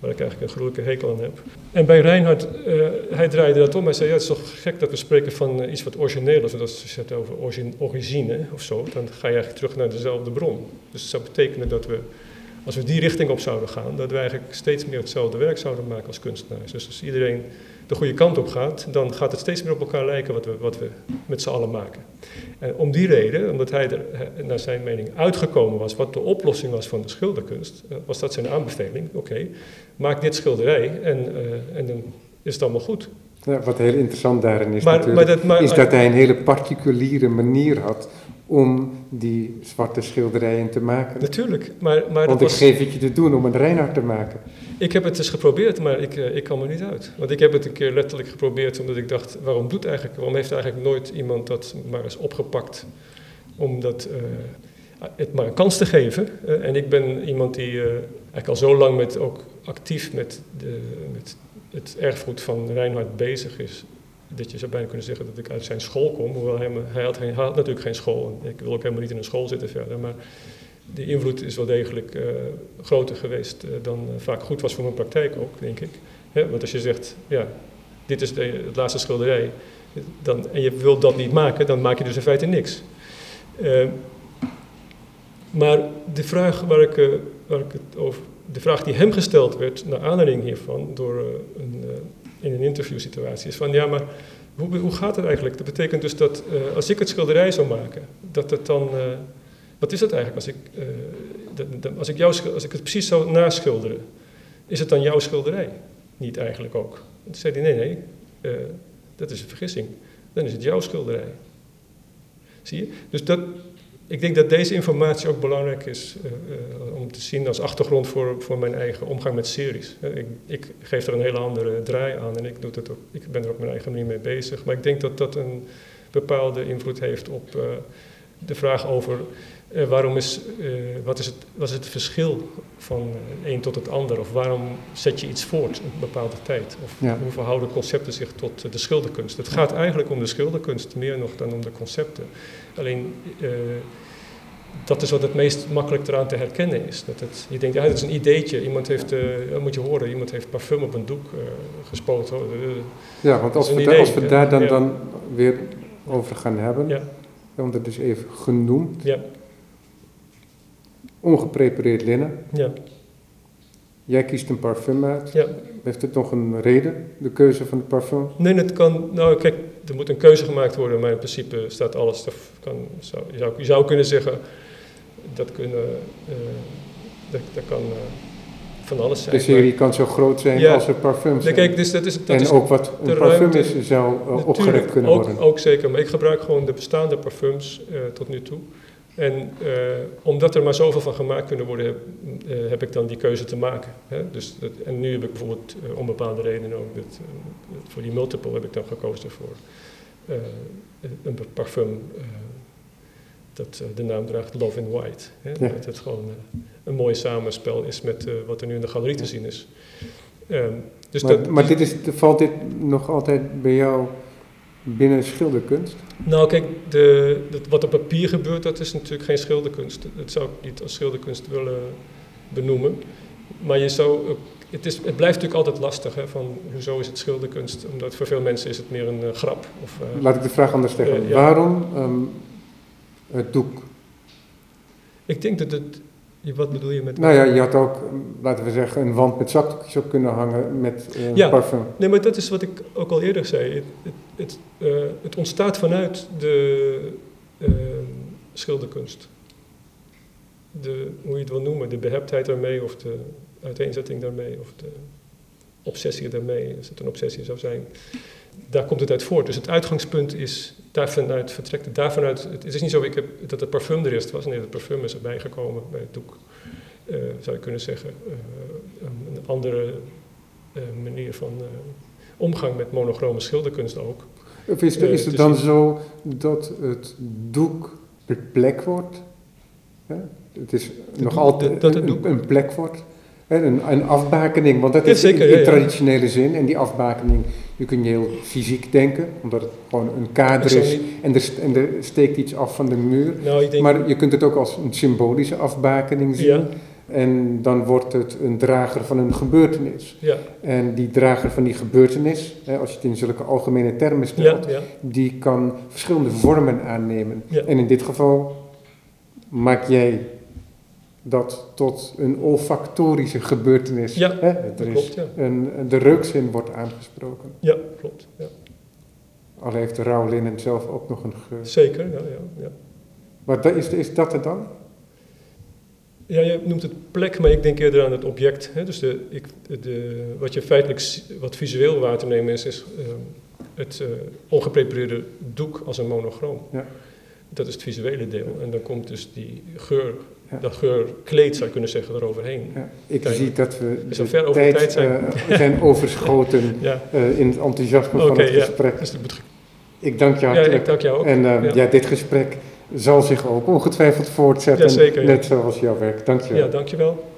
waar ik eigenlijk een gruwelijke hekel aan heb. En bij Reinhard, hij draaide dat om, hij zei, ja, het is toch gek dat we spreken van iets wat origineel is, als je het over origine, of zo, dan ga je eigenlijk terug naar dezelfde bron. Dus het zou betekenen dat we als we die richting op zouden gaan, dat we eigenlijk steeds meer hetzelfde werk zouden maken als kunstenaars. Dus als iedereen de goede kant op gaat, dan gaat het steeds meer op elkaar lijken wat we, wat we met z'n allen maken. En om die reden, omdat hij er naar zijn mening uitgekomen was wat de oplossing was van de schilderkunst, was dat zijn aanbeveling. Oké, maak dit schilderij en, uh, en dan is het allemaal goed.
Ja, wat heel interessant daarin is maar, natuurlijk, maar dat, maar, is dat hij een hele particuliere manier had om die zwarte schilderijen te maken.
Natuurlijk, maar... maar
Want ik was... geef het je te doen om een Reinhard te maken.
Ik heb het eens geprobeerd, maar ik, uh, ik kan er niet uit. Want ik heb het een keer letterlijk geprobeerd omdat ik dacht, waarom doet eigenlijk, waarom heeft eigenlijk nooit iemand dat maar eens opgepakt om dat, uh, het maar een kans te geven. Uh, en ik ben iemand die eigenlijk al zo lang met, ook actief met, de, met het erfgoed van Reinhard bezig is dat je zou bijna kunnen zeggen dat ik uit zijn school kom. Hoewel hij, hij, had, natuurlijk geen school. Ik wil ook helemaal niet in een school zitten verder. Maar die invloed is wel degelijk uh, groter geweest uh, dan uh, vaak goed was voor mijn praktijk ook, denk ik. want als je zegt, ja, dit is de, het laatste schilderij, dan, en je wilt dat niet maken, dan maak je dus in feite niks. maar de vraag waar ik, waar ik het over, de vraag die hem gesteld werd, naar aanleiding hiervan, door een in een interviewsituatie is van ja, maar hoe, hoe gaat het eigenlijk? Dat betekent dus dat uh, als ik het schilderij zou maken, dat het dan. Uh, wat is het eigenlijk als ik, uh, dat, dat, als, ik jou, als ik het precies zou naschilderen? Is het dan jouw schilderij? Niet eigenlijk ook. Toen zei hij: nee, nee, dat is een vergissing. Dan is het jouw schilderij. Zie je? Dus dat, ik denk dat deze informatie ook belangrijk is uh, uh, om te zien als achtergrond voor, voor mijn eigen omgang met series. Uh, ik, ik, geef er een hele andere draai aan en ik, doe het ook, ik ben er op mijn eigen manier mee bezig. Maar ik denk dat dat een bepaalde invloed heeft op de vraag over waarom is, wat, is het, wat is het verschil van een tot het ander? Of waarom zet je iets voort een bepaalde tijd? Of ja. hoe verhouden concepten zich tot de schilderkunst? Het gaat eigenlijk om de schilderkunst meer nog dan om de concepten. Alleen dat is wat het meest makkelijk eraan te herkennen is. Dat het, je denkt, ja, dat is een ideetje. Iemand heeft, uh, moet je horen, iemand heeft parfum op een doek gespoten.
Ja, want als we, idee, als we daar dan, ja. dan weer over gaan hebben, ja. want het is even genoemd. Ja. Ongeprepareerd linnen. Ja. Jij kiest een parfum uit. Ja. Heeft het nog een reden, de keuze van het parfum?
Nee, het kan. Nou, kijk, er moet een keuze gemaakt worden, maar in principe staat alles. Kan, zou, je, zou, je zou kunnen zeggen, dat, kunnen, uh, dat, dat kan uh, van alles zijn.
De serie kan zo groot zijn ja, als er parfums
nee, kijk, dus dat is, dat
en
is
ook wat een parfum ruimte, is, zou uh, opgerekt kunnen
ook,
worden.
Ook zeker, maar ik gebruik gewoon de bestaande parfums tot nu toe. En uh, omdat er maar zoveel van gemaakt kunnen worden, heb, uh, heb ik dan die keuze te maken. Hè? Dus dat, en nu heb ik bijvoorbeeld uh, om bepaalde redenen ook, dat, voor die multiple heb ik dan gekozen voor een parfum dat de naam draagt Love in White. Hè? Ja. Dat het gewoon een mooi samenspel is met wat er nu in de galerie te zien is.
Um, dus maar, dat, maar dit is, valt dit nog altijd bij jou binnen schilderkunst?
Nou, kijk, de, wat op papier gebeurt, dat is natuurlijk geen schilderkunst. Dat zou ik niet als schilderkunst willen benoemen. Maar je zou, het, is, het blijft natuurlijk altijd lastig, hè, van hoezo is het schilderkunst? Omdat voor veel mensen is het meer een uh, grap. Of, uh,
Laat ik de vraag anders stellen. Uh, ja. Waarom um, het doek?
Ik denk dat het wat bedoel je met...
Nou ja, je had ook, laten we zeggen, een wand met zakdoekjes op kunnen hangen met uh,
ja,
parfum.
Nee, maar dat is wat ik ook al eerder zei. Het, het, het, uh, het ontstaat vanuit de uh, schilderkunst. De, hoe je het wil noemen, de beheptheid daarmee of de uiteenzetting daarmee of de obsessie daarmee, als het een obsessie zou zijn. Daar komt het uit voort. Dus het uitgangspunt is daarvanuit vertrekt het daarvanuit. Het is niet zo ik heb, dat het parfum er eerst was. Nee, het parfum is erbij gekomen bij het doek. Uh, zou je kunnen zeggen. Uh, een andere uh, manier van omgang met monochrome schilderkunst ook.
Of is, is het dan zo dat het doek de plek wordt Hè? Het is nog
doek-
altijd
dat het
een,
doek.
een plek wordt. Een, een afbakening, want dat
Ja,
is
zeker,
in,
ja, ja.
traditionele zin. En die afbakening, die kun je heel fysiek denken, omdat het gewoon een kader is. En er, en er steekt iets af van de muur.
Nou, denk,
Maar je kunt het ook als een symbolische afbakening zien.
ja,
En dan wordt het een drager van een gebeurtenis.
ja,
En die drager van die gebeurtenis, hè, als je het in zulke algemene termen stelt,
ja,
die kan verschillende vormen aannemen. En in dit geval maak jij dat tot een olfactorische gebeurtenis.
Ja,
hè?
dat
Er is
klopt, ja.
een, de reukzin wordt aangesproken.
ja, klopt. Ja.
Al heeft de rouw linnen zelf ook nog een geur.
Zeker, ja, ja, ja.
Maar da- is, is dat het dan?
Ja, je noemt het plek, maar ik denk eerder aan het object. Hè? Dus de, ik, de, wat je feitelijk, wat visueel waar te nemen is, is ehm, het eh, ongeprepareerde doek als een monochroom.
Ja.
Dat is het visuele deel. En dan komt dus die geur,
Ja.
dat geurkleed zou je kunnen zeggen, eroverheen.
Ja, ik
Kijk,
zie dat we
ver over de tijd zijn.
eh, zijn overschoten
Ja,
eh, in het enthousiasme van het gesprek.
dus
Ik dank je hartelijk.
ik dank jou ook.
En eh,
Ja.
dit gesprek zal zich ook ongetwijfeld voortzetten, net zoals jouw werk. Dank je wel.
Ja, dankjewel.